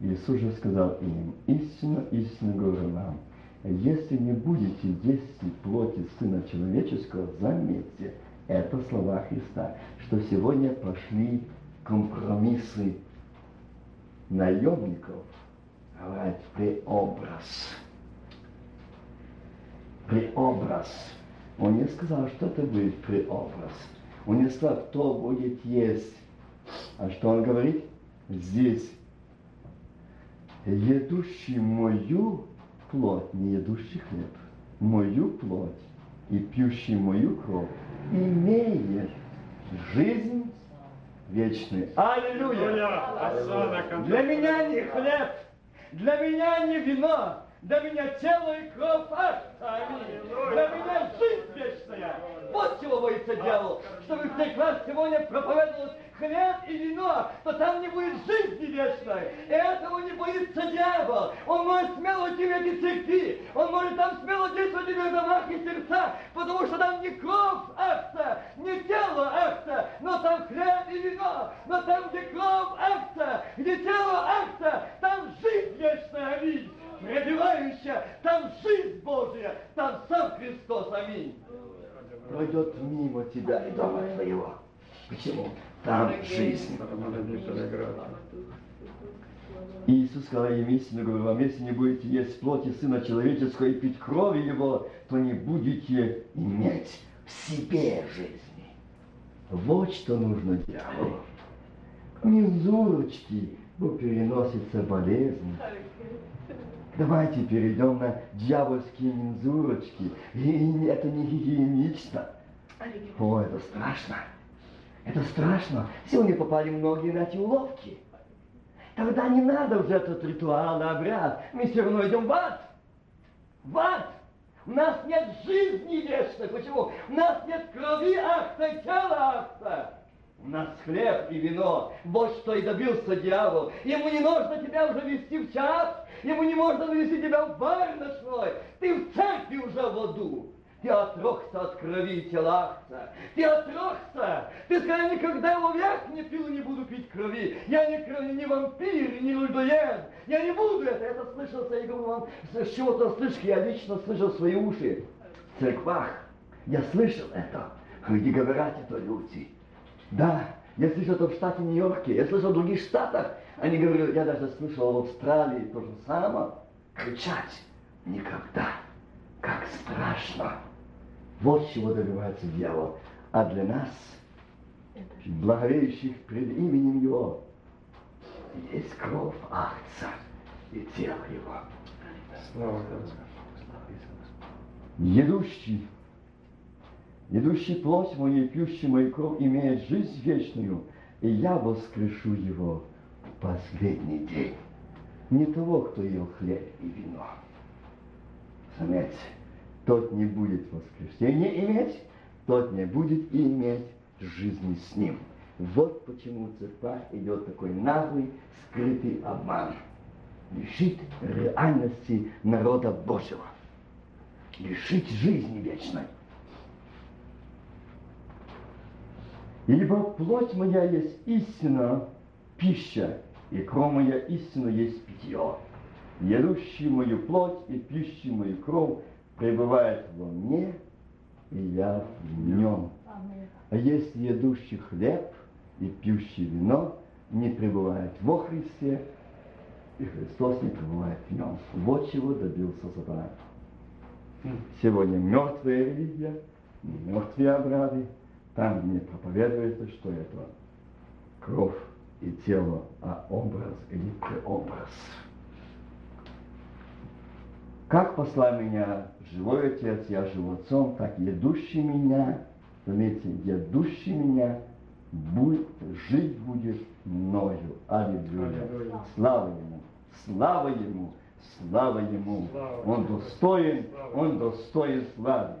Иисус же сказал им, истинно, истинно говорю вам, если не будете есть плоти Сына Человеческого, заметьте, это слова Христа, что сегодня пошли компромиссы наемников, говорят, преобраз. Преобраз. Он не сказал, что это будет преобраз. Он не сказал, кто будет есть. А что он говорит? Здесь едущий мою плоть, не едущий хлеб, мою плоть и пьющий мою кровь, имеет жизнь вечную. Аллилуйя! Для меня не хлеб, для меня не вино, для меня тело и кровь Ах, Аминь. Для меня жизнь вечная. Вот чего боится дьявол. Чтобы в церквах сегодня проповедовалось хлеб и вино, то там не будет жизни вечной. И этого не боится дьявол. Он может смело идти в эти церкви. Он может там смело действовать в домах и сердцах, потому что там не кровь акция, не тело акция, но там хлеб и вино. Но там, где кровь акция, где тело акция, там жизнь вечная. Аминь пробивающая, там жизнь Божья, там сам Христос, аминь. Пройдет мимо тебя и дома твоего. Почему? Там жизнь. Иисус сказал им истину, говорю вам, если не будете есть плоти Сына Человеческого и пить крови Его, то не будете иметь в себе жизни. Вот что нужно дьяволу. Мензурочки, бо переносится болезнь. Давайте перейдем на дьявольские мензурочки. И это не гигиенично. О, это страшно. Это страшно. Сегодня попали многие на эти уловки. Тогда не надо уже этот ритуальный обряд. Мы все равно идем в ад. В ад. У нас нет жизни вечной. Почему? У нас нет крови акта и тела акта. У нас хлеб и вино. Вот что и добился дьявол. Ему не нужно тебя уже вести в час. Ему не можно вывести тебя в бар ночной. Ты в церкви уже в аду. Ты отрохся от крови телахца. Ты отрохся. Ты сказал, никогда его век не пил не буду пить крови. Я не, крови, не вампир, не людоед. Я не буду это. Это слышался, я говорю вам, с чего-то слышки. Я лично слышал свои уши в церквах. Я слышал это. Где говорят это люди. Да, я слышал это в штате Нью-Йорке, я слышал в других штатах. Они говорили, я даже слышал в Австралии то же самое. Кричать никогда. Как страшно. Вот чего добивается дьявол. А для нас, благовеющих пред именем Его, есть кровь Ахца и тело Его. Слава Едущий Едущий плоть мою и пьющий мою кровь имеет жизнь вечную, и я воскрешу его последний день. Не того, кто ел хлеб и вино. Заметьте, тот не будет воскресения иметь, тот не будет иметь жизни с ним. Вот почему в церквах идет такой наглый, скрытый обман. Лишить реальности народа Божьего. Лишить жизни вечной. Ибо плоть моя есть истина, пища, и кровь моя истина есть питье. Едущий мою плоть и пьющий мою кровь пребывает во мне, и я в нем. А если едущий хлеб и пьющий вино не пребывает во Христе, и Христос не пребывает в нем. Вот чего добился сатана. Сегодня мертвая религия, мертвые обряды, там, где проповедуется, что это кровь и тело, а образ или преобраз. Как послал меня живой Отец, я живу Отцом, так едущий меня, заметьте, едущий меня, будет, жить будет мною. Аллилуйя. Аллилуйя. Слава Ему, слава Ему, слава Ему. Слава Он достоин, Слава Он достоин славы.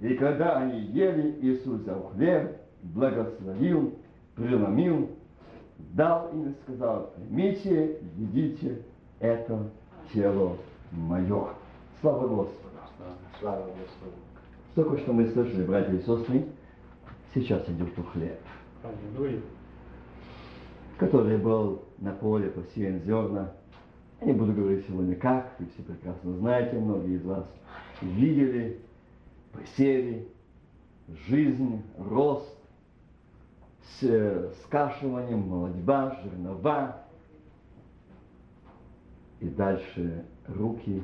И когда они ели, Иисус взял хлеб, благословил, преломил, дал им и сказал, примите, едите, это тело мое. Слава Господу. Слава Господу. Только что мы слышали, братья и сестры, сейчас идет у хлеб, Аллилуйя. который был на поле посеян зерна. Я не буду говорить сегодня как, вы все прекрасно знаете, многие из вас видели, посеяли, жизнь, рост, с скашиванием, молодьба, жернова. И дальше руки,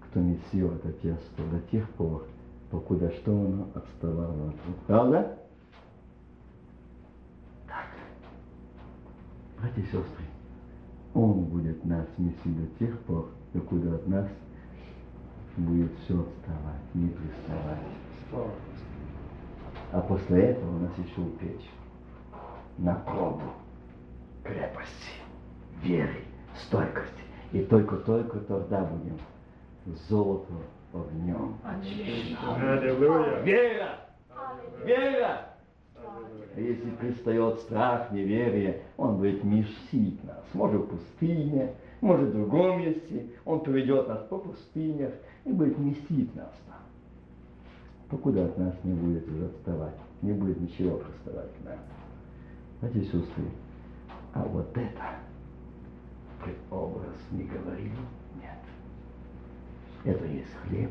кто месил это тесто до тех пор, покуда что оно отставало от рук. Правда? Так. Братья и сестры, Он будет нас месить до тех пор, докуда от нас будет все отставать, не приставать. А после этого нас еще упечь на пробу крепости, веры, стойкости. И только-только тогда будем золото огнем очищено. Аллилуйя. Вера! Вера! А если пристает страх, неверие, он будет месить нас. Может в пустыне, может в другом месте. Он поведет нас по пустынях и будет месить нас там. Покуда от нас не будет уже отставать, не будет ничего к нам. Братья и сестры, а вот это предобраз не говорили? Нет. Это есть хлеб,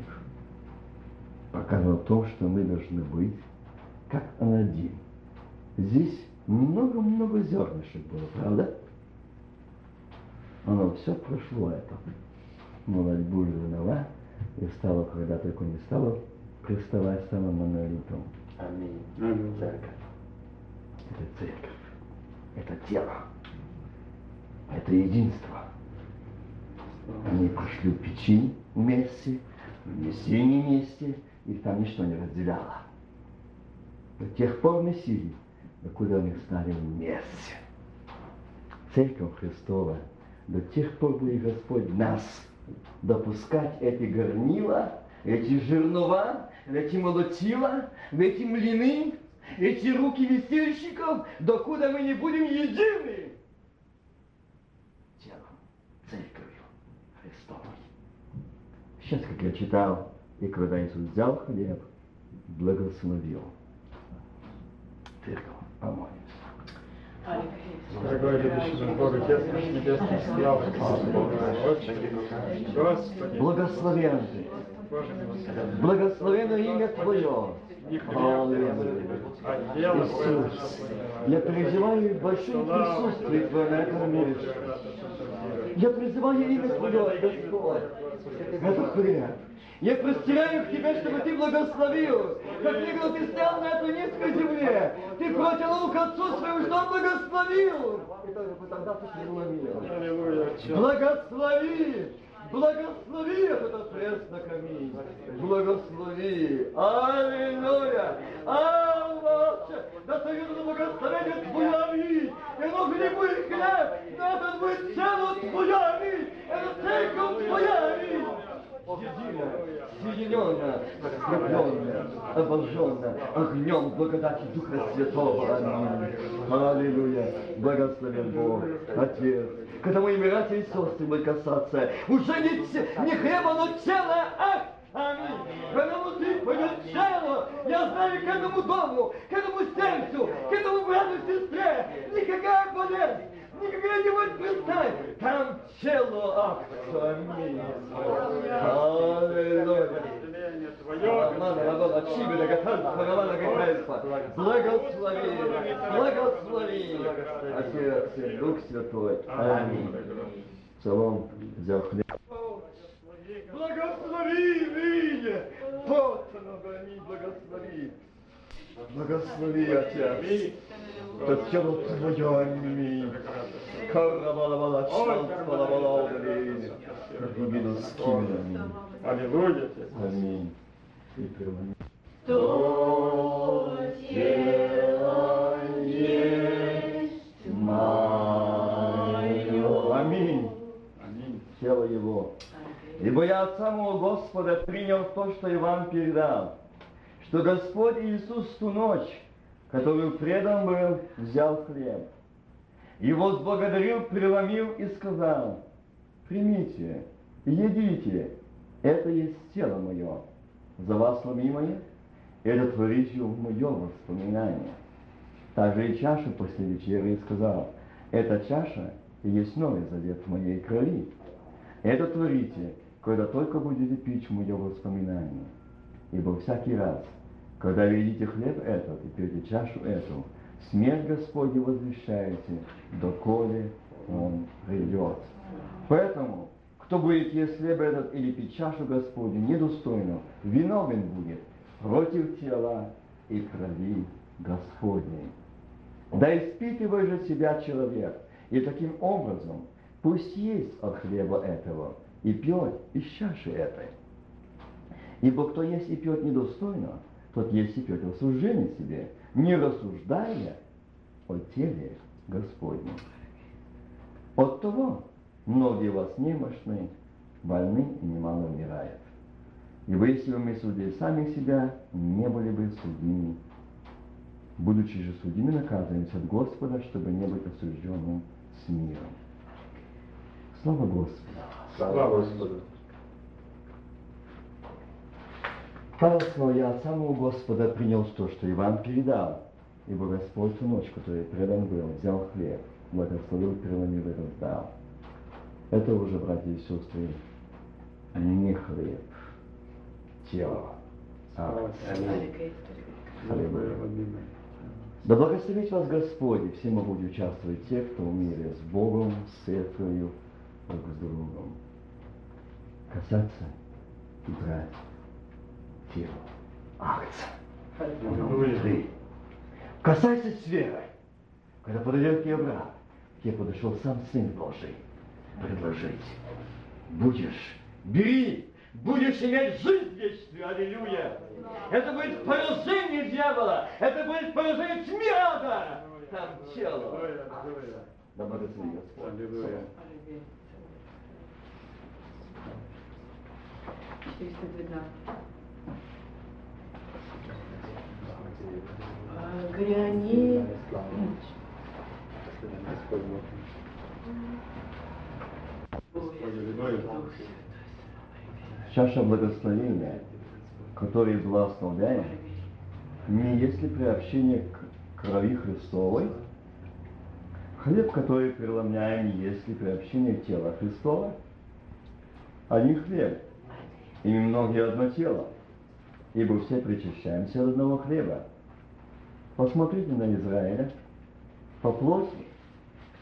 показывал то, что мы должны быть, как один. Здесь много-много зернышек было, правда? Оно все прошло это. Молодьбу жернова и стало, когда только не стало приставать самым монолитом. Аминь. Аллилуйя. Церковь. Это церковь. Это тело. Это единство. Они пошли в печи вместе, в мессине вместе, их там ничто не разделяло. До тех пор мессили, докуда они стали вместе. Церковь Христова, до тех пор будет Господь нас допускать эти горнила, эти жернова, эти молотила, эти млины, эти руки весельщиков, докуда мы не будем едины телом, церковью Христовой. Сейчас, как я читал, и когда Иисус взял хлеб, благословил церковь, помолимся. Дорогой любящий Бог, Отец наш Небесный, слава. Господи, Благословен ты, благословено имя Твое. Иисус, я переживаю большое присутствие Твое на этом мире. Я призываю имя Твое, Господь. Это хлеб. Я простираю к Тебе, чтобы Ты благословил. Как никогда Ты стоял на этой низкой земле. Ты протянул к Отцу Своему, что Он благословил. И. Благослови! Благослови этот крест на камень. Благослови. Аллилуйя. Аллах. Да союзно благословение Твое. Аминь. И оно не будет хлеб, но это будет тело Твое. Аминь. Это церковь Твоя. Аминь. Единая, соединенная, скрепленная, обожженная огнем благодати Духа Святого. Аминь. Аллилуйя. Благословен Бог, Отец. Когда мои братья и сестры будут касаться, уже не, не хлеба, но тело, ах, Аминь. Когда внутри пойдет тело, я знаю к этому дому, к этому сердцу, к этому брату и сестре, никакая болезнь, никакая не будет пристать. Там тело, Гатанства. Благослови, благослови, Отец, Дух Святой. Аминь. Псалом взял хлеб. Благослови, оно, аминь, благослови. Благослови, Отец. Твое, аминь. Карабалабала, аминь. Аминь. Аллилуйя. Аминь. То тело есть мое. Аминь. Тело Его. Ибо я от самого Господа принял то, что и вам передал, что Господь Иисус в ту ночь, которую предан был, взял хлеб, и возблагодарил, преломил и сказал, примите, едите, это есть тело мое, за вас ломимое, это творите в мое воспоминание. Также и чашу после вечери сказал, эта чаша есть новый завет в моей крови. Это творите, когда только будете пить мое воспоминание. Ибо всякий раз, когда видите хлеб этот и пьете чашу эту, смерть Господню возвещаете, доколе Он придет. Поэтому, кто будет есть хлеб этот или пить чашу Господню недостойно, виновен будет против тела и крови Господней. Да испытывай же себя человек, и таким образом пусть есть от хлеба этого, и пьет из чаши этой. Ибо кто есть и пьет недостойно, тот есть и пьет осуждение себе, не рассуждая о теле Господнем. От того многие вас немощны, больны и немало умирают. Ибо если бы мы судили сами себя, не были бы судимы. Будучи же судимы, наказываемся от Господа, чтобы не быть осужденным с миром. Слава Господу! Слава Господу. Сказал, я от самого Господа принял то, что и вам передал. Ибо Господь ту ночь, которая предан был, взял хлеб, благословил, переломил и раздал. Это уже, братья и сестры, не хлеб, тело, а Аллилуйя. Да благословить вас Господь, и все могут участвовать те, кто в с Богом, с церковью, друг с другом. Касаться и брать тело. Акция. Внутри. Касайся с верой. Когда подойдет к брат, тебе подошел сам Сын Божий предложить. Будешь, бери, будешь иметь жизнь вечную. Аллилуйя. Это будет поражение дьявола. Это будет поражение тьмы ада. Там тело. Да благослови Господь. Аллилуйя. 412. А, Гряни. Чаша благословения, который благословляем, не есть ли приобщение к крови Христовой, хлеб, который преломляем, не есть ли приобщение к телу Христова, один хлеб, и многие одно тело, ибо все причащаемся одного хлеба. Посмотрите на Израиля, по плоти,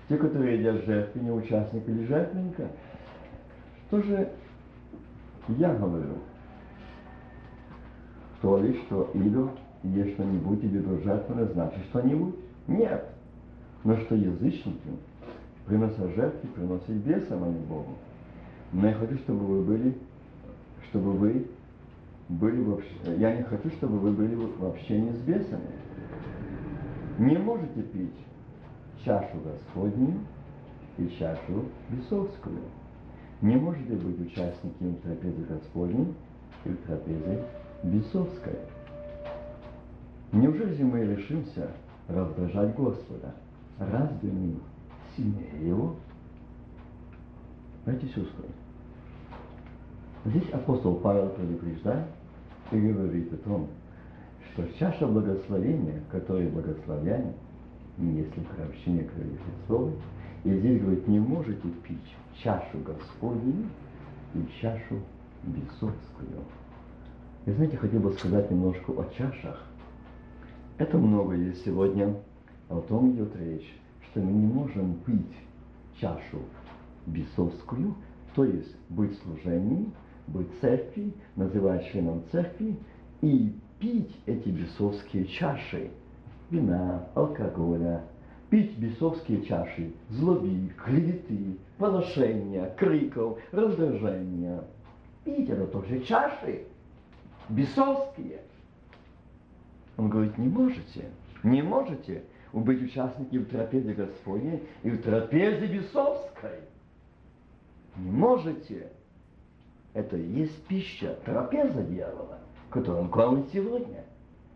те, которые едят жертвы, не участник или жертвенника, что же я говорю? То ли, что идол есть что-нибудь или жертвенное, значит что-нибудь? Нет. Но что язычники, принося жертвы, приносят бесам, а не Богу. Но я хочу, чтобы вы были, чтобы вы были в Я не хочу, чтобы вы были в общении с бесами. Не можете пить чашу Господню и чашу бесовскую. Не можете быть участниками трапезы Господней и трапезы бесовской. Неужели же мы решимся раздражать Господа? Разве мы сильнее Его? И сестры, здесь апостол Павел предупреждает и говорит о том, что чаша благословения, которую благословляем, если приобщение крови Христовой, и здесь говорит, не можете пить чашу Господню и чашу бесовскую. И знаете, хотел бы сказать немножко о чашах. Это много есть сегодня, о том идет речь, что мы не можем пить чашу бесовскую, то есть быть в быть церкви, называть членом церкви и пить эти бесовские чаши. вина, алкоголя, пить бесовские чаши, злоби, клеветы, поношения, криков, раздражения. Пить это тоже чаши, бесовские. Он говорит, не можете, не можете быть участники в трапезе Господней и в трапезе бесовской. Не можете. Это и есть пища, трапеза дьявола, которую он кормит сегодня.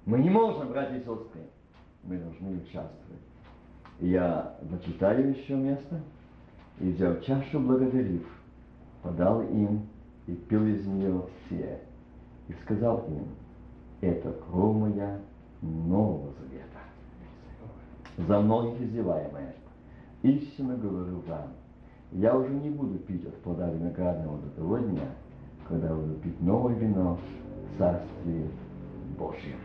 Мы не можем, братья и сестры. Мы должны участвовать. Я дочитаю еще место и взял чашу благодарив, подал им и пил из нее все. И сказал им, это кровь моя Нового Завета, за многих издеваемая. Истинно говорю вам, я уже не буду пить от плода виноградного до того дня, когда буду пить новое вино в Царстве Божьем.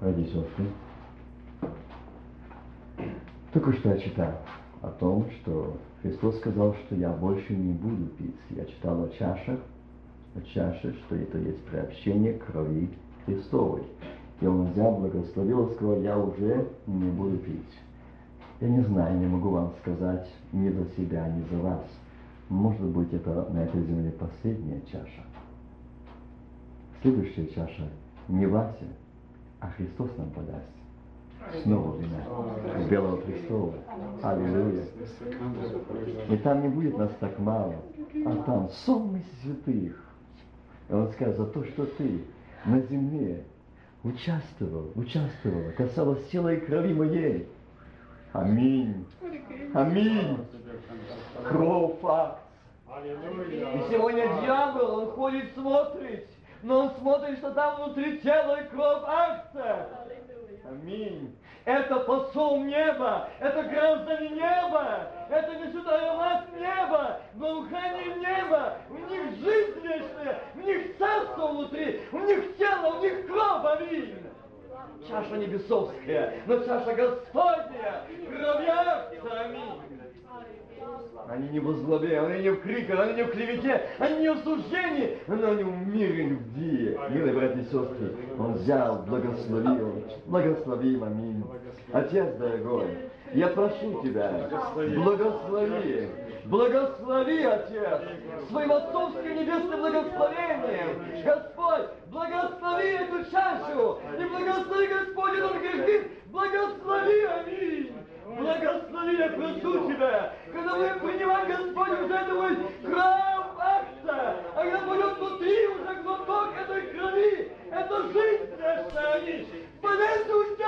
Ради сестры. Только что я читал о том, что Христос сказал, что я больше не буду пить. Я читал о чашах, о чаше, что это есть приобщение крови Христовой. И он взял, благословил сказал, я уже не буду пить. Я не знаю, не могу вам сказать ни за себя, ни за вас. Может быть, это на этой земле последняя чаша. Следующая чаша не Вася, а Христос нам подаст. Снова вина. Белого Христова. Аллилуйя. И там не будет нас так мало, а там сонмы святых. И он скажет, за то, что ты на земле участвовал, участвовала, касалась тела и крови моей. Аминь. Аминь. Кровь факт. И сегодня дьявол, он ходит, смотрит, но он смотрит, что там внутри тела и кровь акция. Аминь. Это посол неба, это граждане неба, это несут аромат неба, благоухание неба, у них жизнь вечная, у них царство внутри, у них тело, у них кровь, аминь. Чаша небесовская, но чаша Господня, кровья, аминь. Они не в злобе, они не в криках, они не в клевете, они не в суждении, но они в мире любви. Милые братья и сестры, Он взял, благословил, благослови, аминь. Отец дорогой, я прошу Тебя, благослови, благослови, Отец, своим отцовским небесным благословением. Господь, благослови эту чашу, и благослови, Господь, этот грехи, благослови, аминь. Прошу Тебя, когда мы принимаем, Господь, уже это кровь акция, а когда будет внутри уже глоток этой крови, это жизнь наша, аминь. Подождут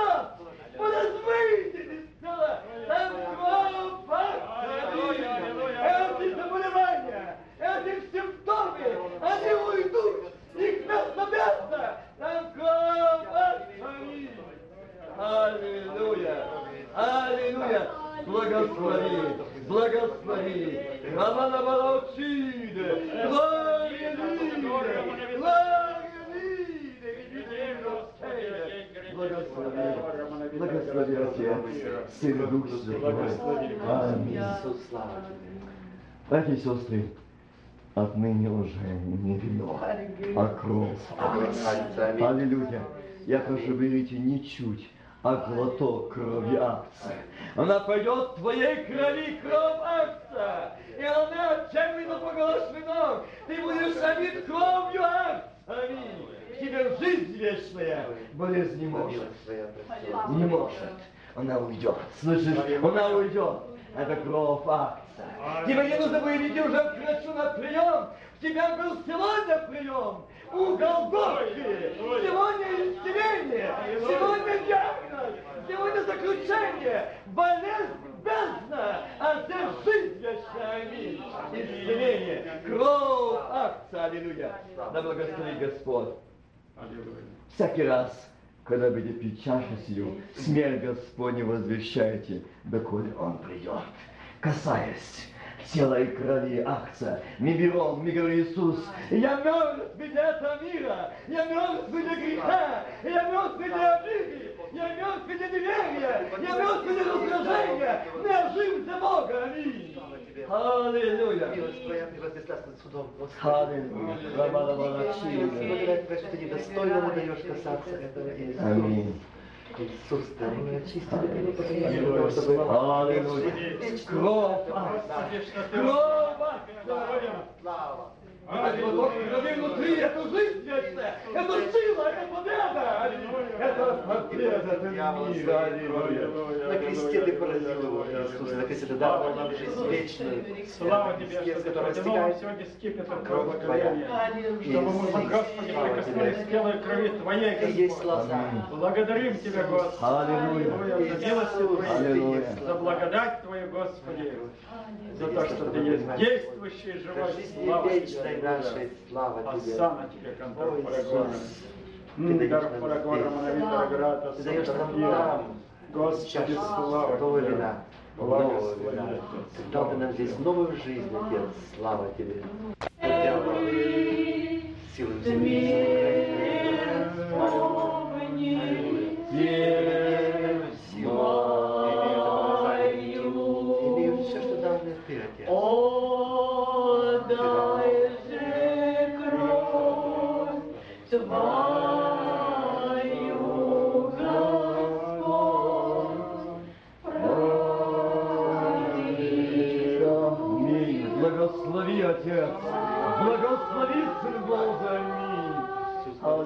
подождите из тела, там акция, аминь. Эти заболевания, эти симптомы, они уйдут, их место место, там акция, аминь. Аллилуйя! Аллилуйя! Благослови! Благослови! Рамана Балаучиде! Лиде! Благослови! Благослови, Отец! Дух Святой! Аминь! Братья и сестры, отныне уже не вино, а кровь. Аллилуйя! Я прошу, берите не чуть, а глоток крови акция. Она пойдет в твоей крови кровь акция. И она чем поглощена. Ты будешь обид кровью акция. Аминь. В тебе жизнь вечная. Болезнь не может. Не может. Она уйдет. Слышишь? Она уйдет. Это кровь акция. Тебе не нужно будет идти уже к врачу на прием. У тебя был сегодня прием. У Голгофы. Сегодня исцеление. Сегодня диагноз. Сегодня заключение. Болезнь бездна, а здесь жизнь вечная. Исцеление. Кровь акция. Аллилуйя. Да благослови Господь. Всякий раз, когда будете пить чашу сию, смерть Господня возвещайте, доколе Он придет, касаясь тела и крови берем, мы говорим, Иисус, я мертв беде этого мира, я мертв беде греха, я мертв беде обиды, я мертв беде неверия, я мертв беде раздражения, но я жив для Бога, аминь. Аллилуйя. Милость Твоя превознесла над судом, Господи. Аллилуйя. Благодаря что Ты недостойно даешь касаться этого Иисуса. Аминь. Иисус, Ты очисти меня покаяние, для того, чтобы Аллилуйя. Кровь. Кровь. слава. Крови внутри, это жизнь вечная, это сила, это победа. Это победа мира. Аллилуйя. На кресте Ты поразил его, Иисус, на кресте Ты дал нам жизнь вечную. Слава Тебе, что Ты протянул сегодня скипетр кровь крови Твоя. Чтобы мы, Господи, прикоснулись к Тебе. белой крови Твоей, Господь. Благодарим Тебя, Господи. Аллилуйя. За милость Твою. За благодать Твою, Господи. За то, что Ты есть действующий, живой. Слава вечной Тебе. слава Тебе. Тебе, Кантор Ой, Парагона. Иисус, Ты даешь нам Грата, Ты даешь нам там Господи, слава нового Тебе. вина, нового Благослови вина. Ты дал ты нам здесь новую жизнь, Отец. Слава Тебе. Силы Имею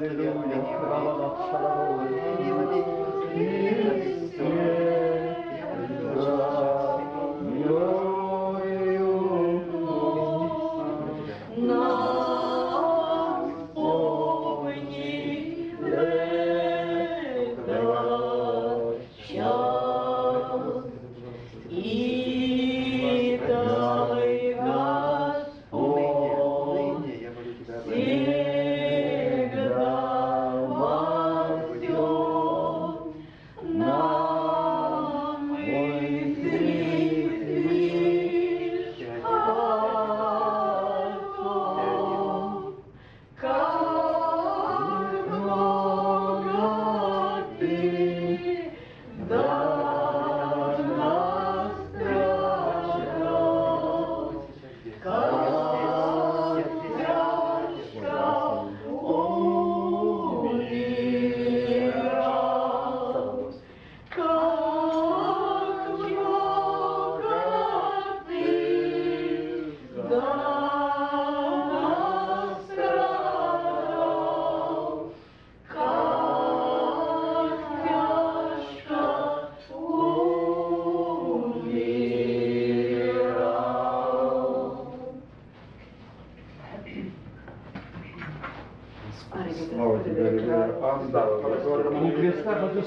Аллилуйя. Хвала напомни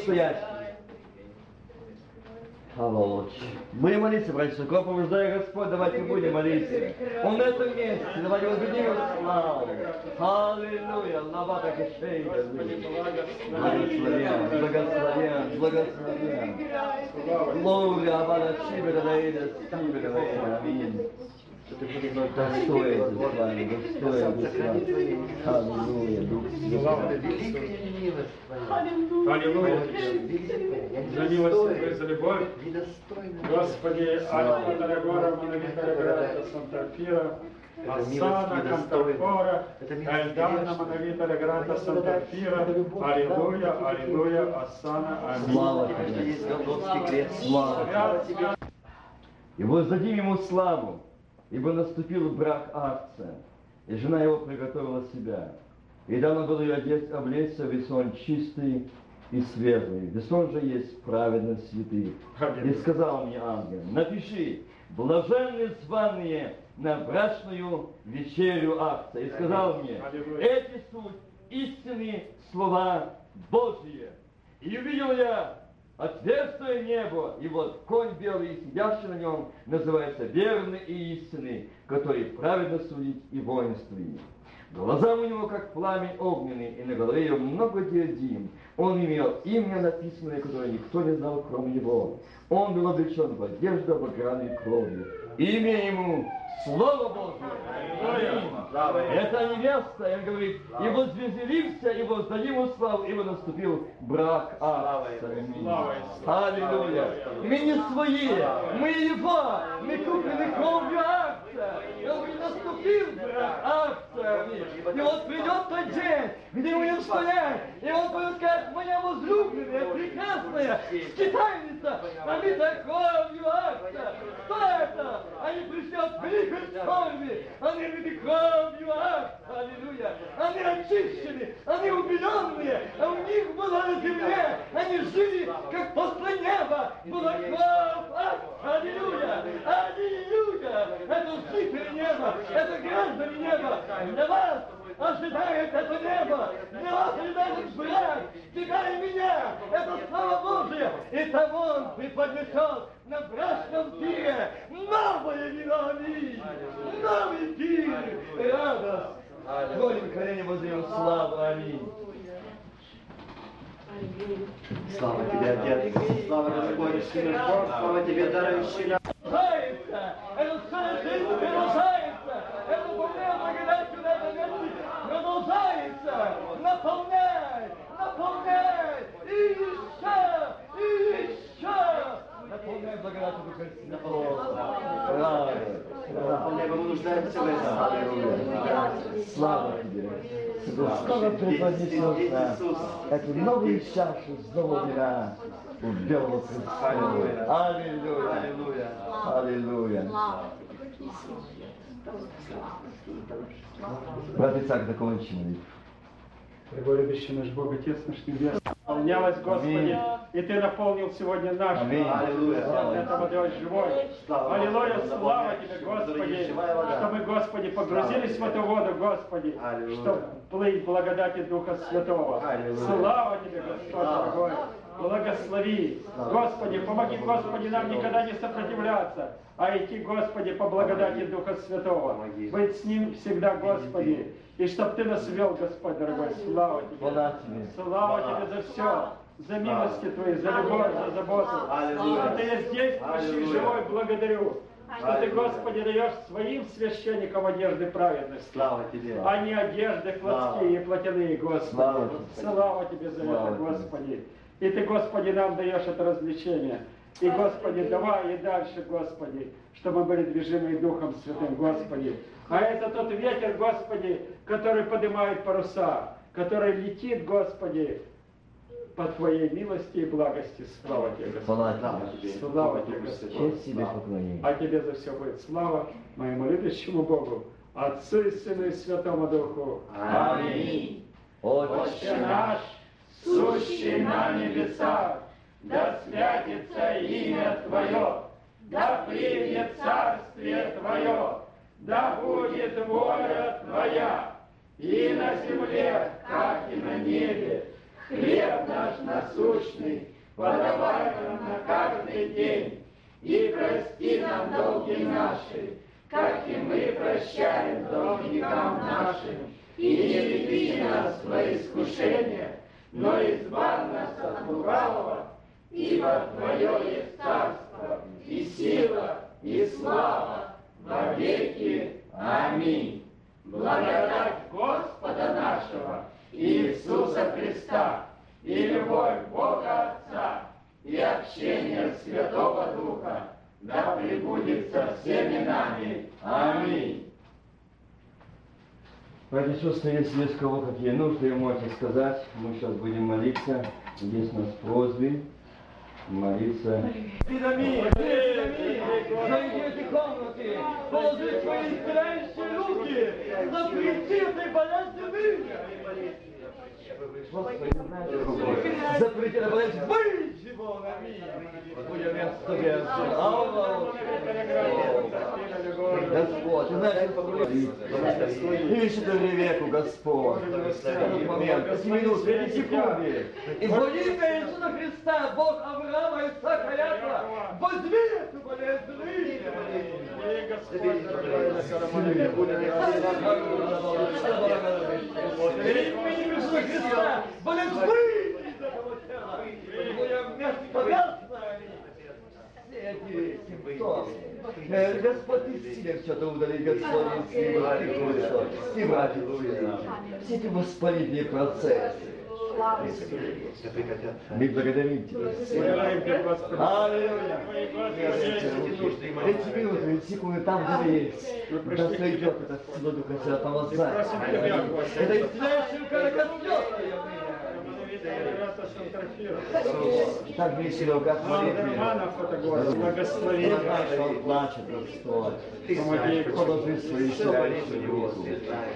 стоять. Будем молиться, братья. Кого побуждая Господь, давайте будем молиться. Он на этом месте. Давайте воздадим его славу. Аллилуйя. Лавата кишейда. Благословен, благословен, благословен. Глория, Абада Шибера, Даида, Стибера, Даида. Аминь. Что Ты будешь вновь Достоин ты славы, достоин славы. Аллилуйя, Дух Святой. Великая милость Твоя. Аллилуйя. За милость Твою, за любовь. Господи, Альфа Сантарфира, Это Асана, милость Эльдана, грешная. Монавита Грата, Твоя. Сантарфира, благодать, любовь, Аллилуйя, Аллилуйя, Асана, Слава Аминь. Что тебе. Слава свят, И воздадим ему славу, ибо наступил брак Арца, и жена его приготовила себя. И дано было ее одеть, облечься в весон чистый и светлый. Весон же есть праведность святых. И сказал мне ангел, напиши, блаженны званые на брачную вечерю Арца. И сказал мне, эти суть истинные слова Божьи. И увидел я отверстие небо, и вот конь белый, сидящий на нем, называется верный и истинный, который праведно судит и воинствует. Глаза у него, как пламень огненный, и на голове его много диадим. Он имел имя написанное, которое никто не знал, кроме него. Он был облечен в одежду, обогранную кровью. Имя ему Слово Божие. Это невеста, и он говорит, и возвеселимся, и воздадим ему славу, ибо наступил брак Акса. Аллилуйя. Мы не свои, мы его, мы куплены кровью Акса. И он говорит, наступил брак Акса. И вот придет тот день, где будем стоять, и он будет сказать, моя возлюбленная, прекрасная, скитальница, омита кровью Акса. Кто это? Они пришли от великой скорби, они омиты кровью Акса. Аллилуйя. Они очищены, они убеленные, а у них была на земле, они жили, как после неба, была кровь Акса. Аллилуйя. Аллилуйя. Это жители неба, это граждане неба. Для вас ожидает это небо, вас ожидает брак, тебя и меня. Это слава Божия. И того он преподнесет на брачном пире новое вино, аминь. Новый пир, радость. Твоим коленям воздаем славу, аминь. Слава тебе, Отец. Слава Господь, Сын Бог. Слава тебе, дарующий нам. это целая жизнь продолжается, это полная благодатью на этом месте продолжается, наполняй, наполняй, и еще, и еще, наполняй благодатью Духа Святого. Радость. Наполняй, мы нуждаемся в этом. Слава тебе. Снова преподнесет нам эту новую чашу снова вина у белого Христа. Аллилуйя. Аллилуйя. Аллилуйя. Брат Исаак, закончим. Любящий наш Бог, Отец наш Небесный, наполнялась, Господи, и Ты наполнил сегодня наш. Аллилуйя. Это водой живой. Аллилуйя, слава Тебе, Господи, что мы, Господи, погрузились в эту воду, Господи, чтобы плыть благодати Духа Святого. Слава Тебе, Господь дорогой. Благослови. Господи, помоги, Господи, нам никогда не сопротивляться, а идти, Господи, по благодати Духа Святого. Быть с Ним всегда, Господи. И чтоб Ты нас вел, Господь дорогой. Слава Тебе. Слава Тебе за все, за милости Твои, за любовь, за заботу. Что Ты есть действующий, Аллилуйя. живой, благодарю. Что Ты. Господи, даешь своим священникам одежды праведности, Слава тебе. а не одежды плотские и плотяные, Господи. Слава Тебе за это. Господи. И Ты, Господи, нам даешь это развлечение. И, Господи, давай и дальше, Господи, чтобы мы были движимы Духом Святым, Господи. А это тот ветер, Господи, который поднимает паруса, который летит, Господи, по Твоей милости и благости. Слава Тебе, Господи. Хвала Слава Тебе. Слава Тебе, Господи. Честь Тебе поклонение. А Тебе за все будет слава, моему любящему Богу, Отцу и Сыну и Святому Духу. Аминь. Отче наш, сущий на небесах, да святится имя Твое, да придет царствие Твое, да будет воля Твоя, и на земле, как и на небе. Хлеб наш насущный, подавай нам на каждый день, и прости нам долги наши, как и мы прощаем должникам нашим. И не веди нас в свои искушения, но избавь нас от лукавого, ибо Твое есть царство, и сила, и слава во веки. Аминь. Благодать Господа нашего Иисуса Христа и любовь Бога Отца и общение Святого Духа да пребудет со всеми нами. Аминь. Сестры, если есть кого какие нужды, можете сказать. Мы сейчас будем молиться. Есть у нас просьбы молиться. Аминь, Зайди в комнаты, положи свои исцеляющие руки, запрети этой болезни Запрети этой болезни, выйди вон, аминь. Будем место без. Господь, знаешь, как поговорить. Ищет веку, Господь. Минут, две секунды. И во имя Иисуса Христа, Бог Авраама, Исаака, Якова, возьми эту болезнь. Именем Иисуса Христа, болезнь выйди из этого тела. Все эти симптомы. Э, Господь удалить, Господь исцелил, Ты Господь, и братья все эти воспалительные процессы. Мы благодарим Тебя. Аллилуйя. Эти минуты, эти секунды там, где есть. Да сойдет это сила Духа Святого помазания. Это исцеляющая рука Господь. Так весело, как молитве. Благослови. Я знаю, что он плачет, Господь. Помоги, Положи свою исцеляющую руку.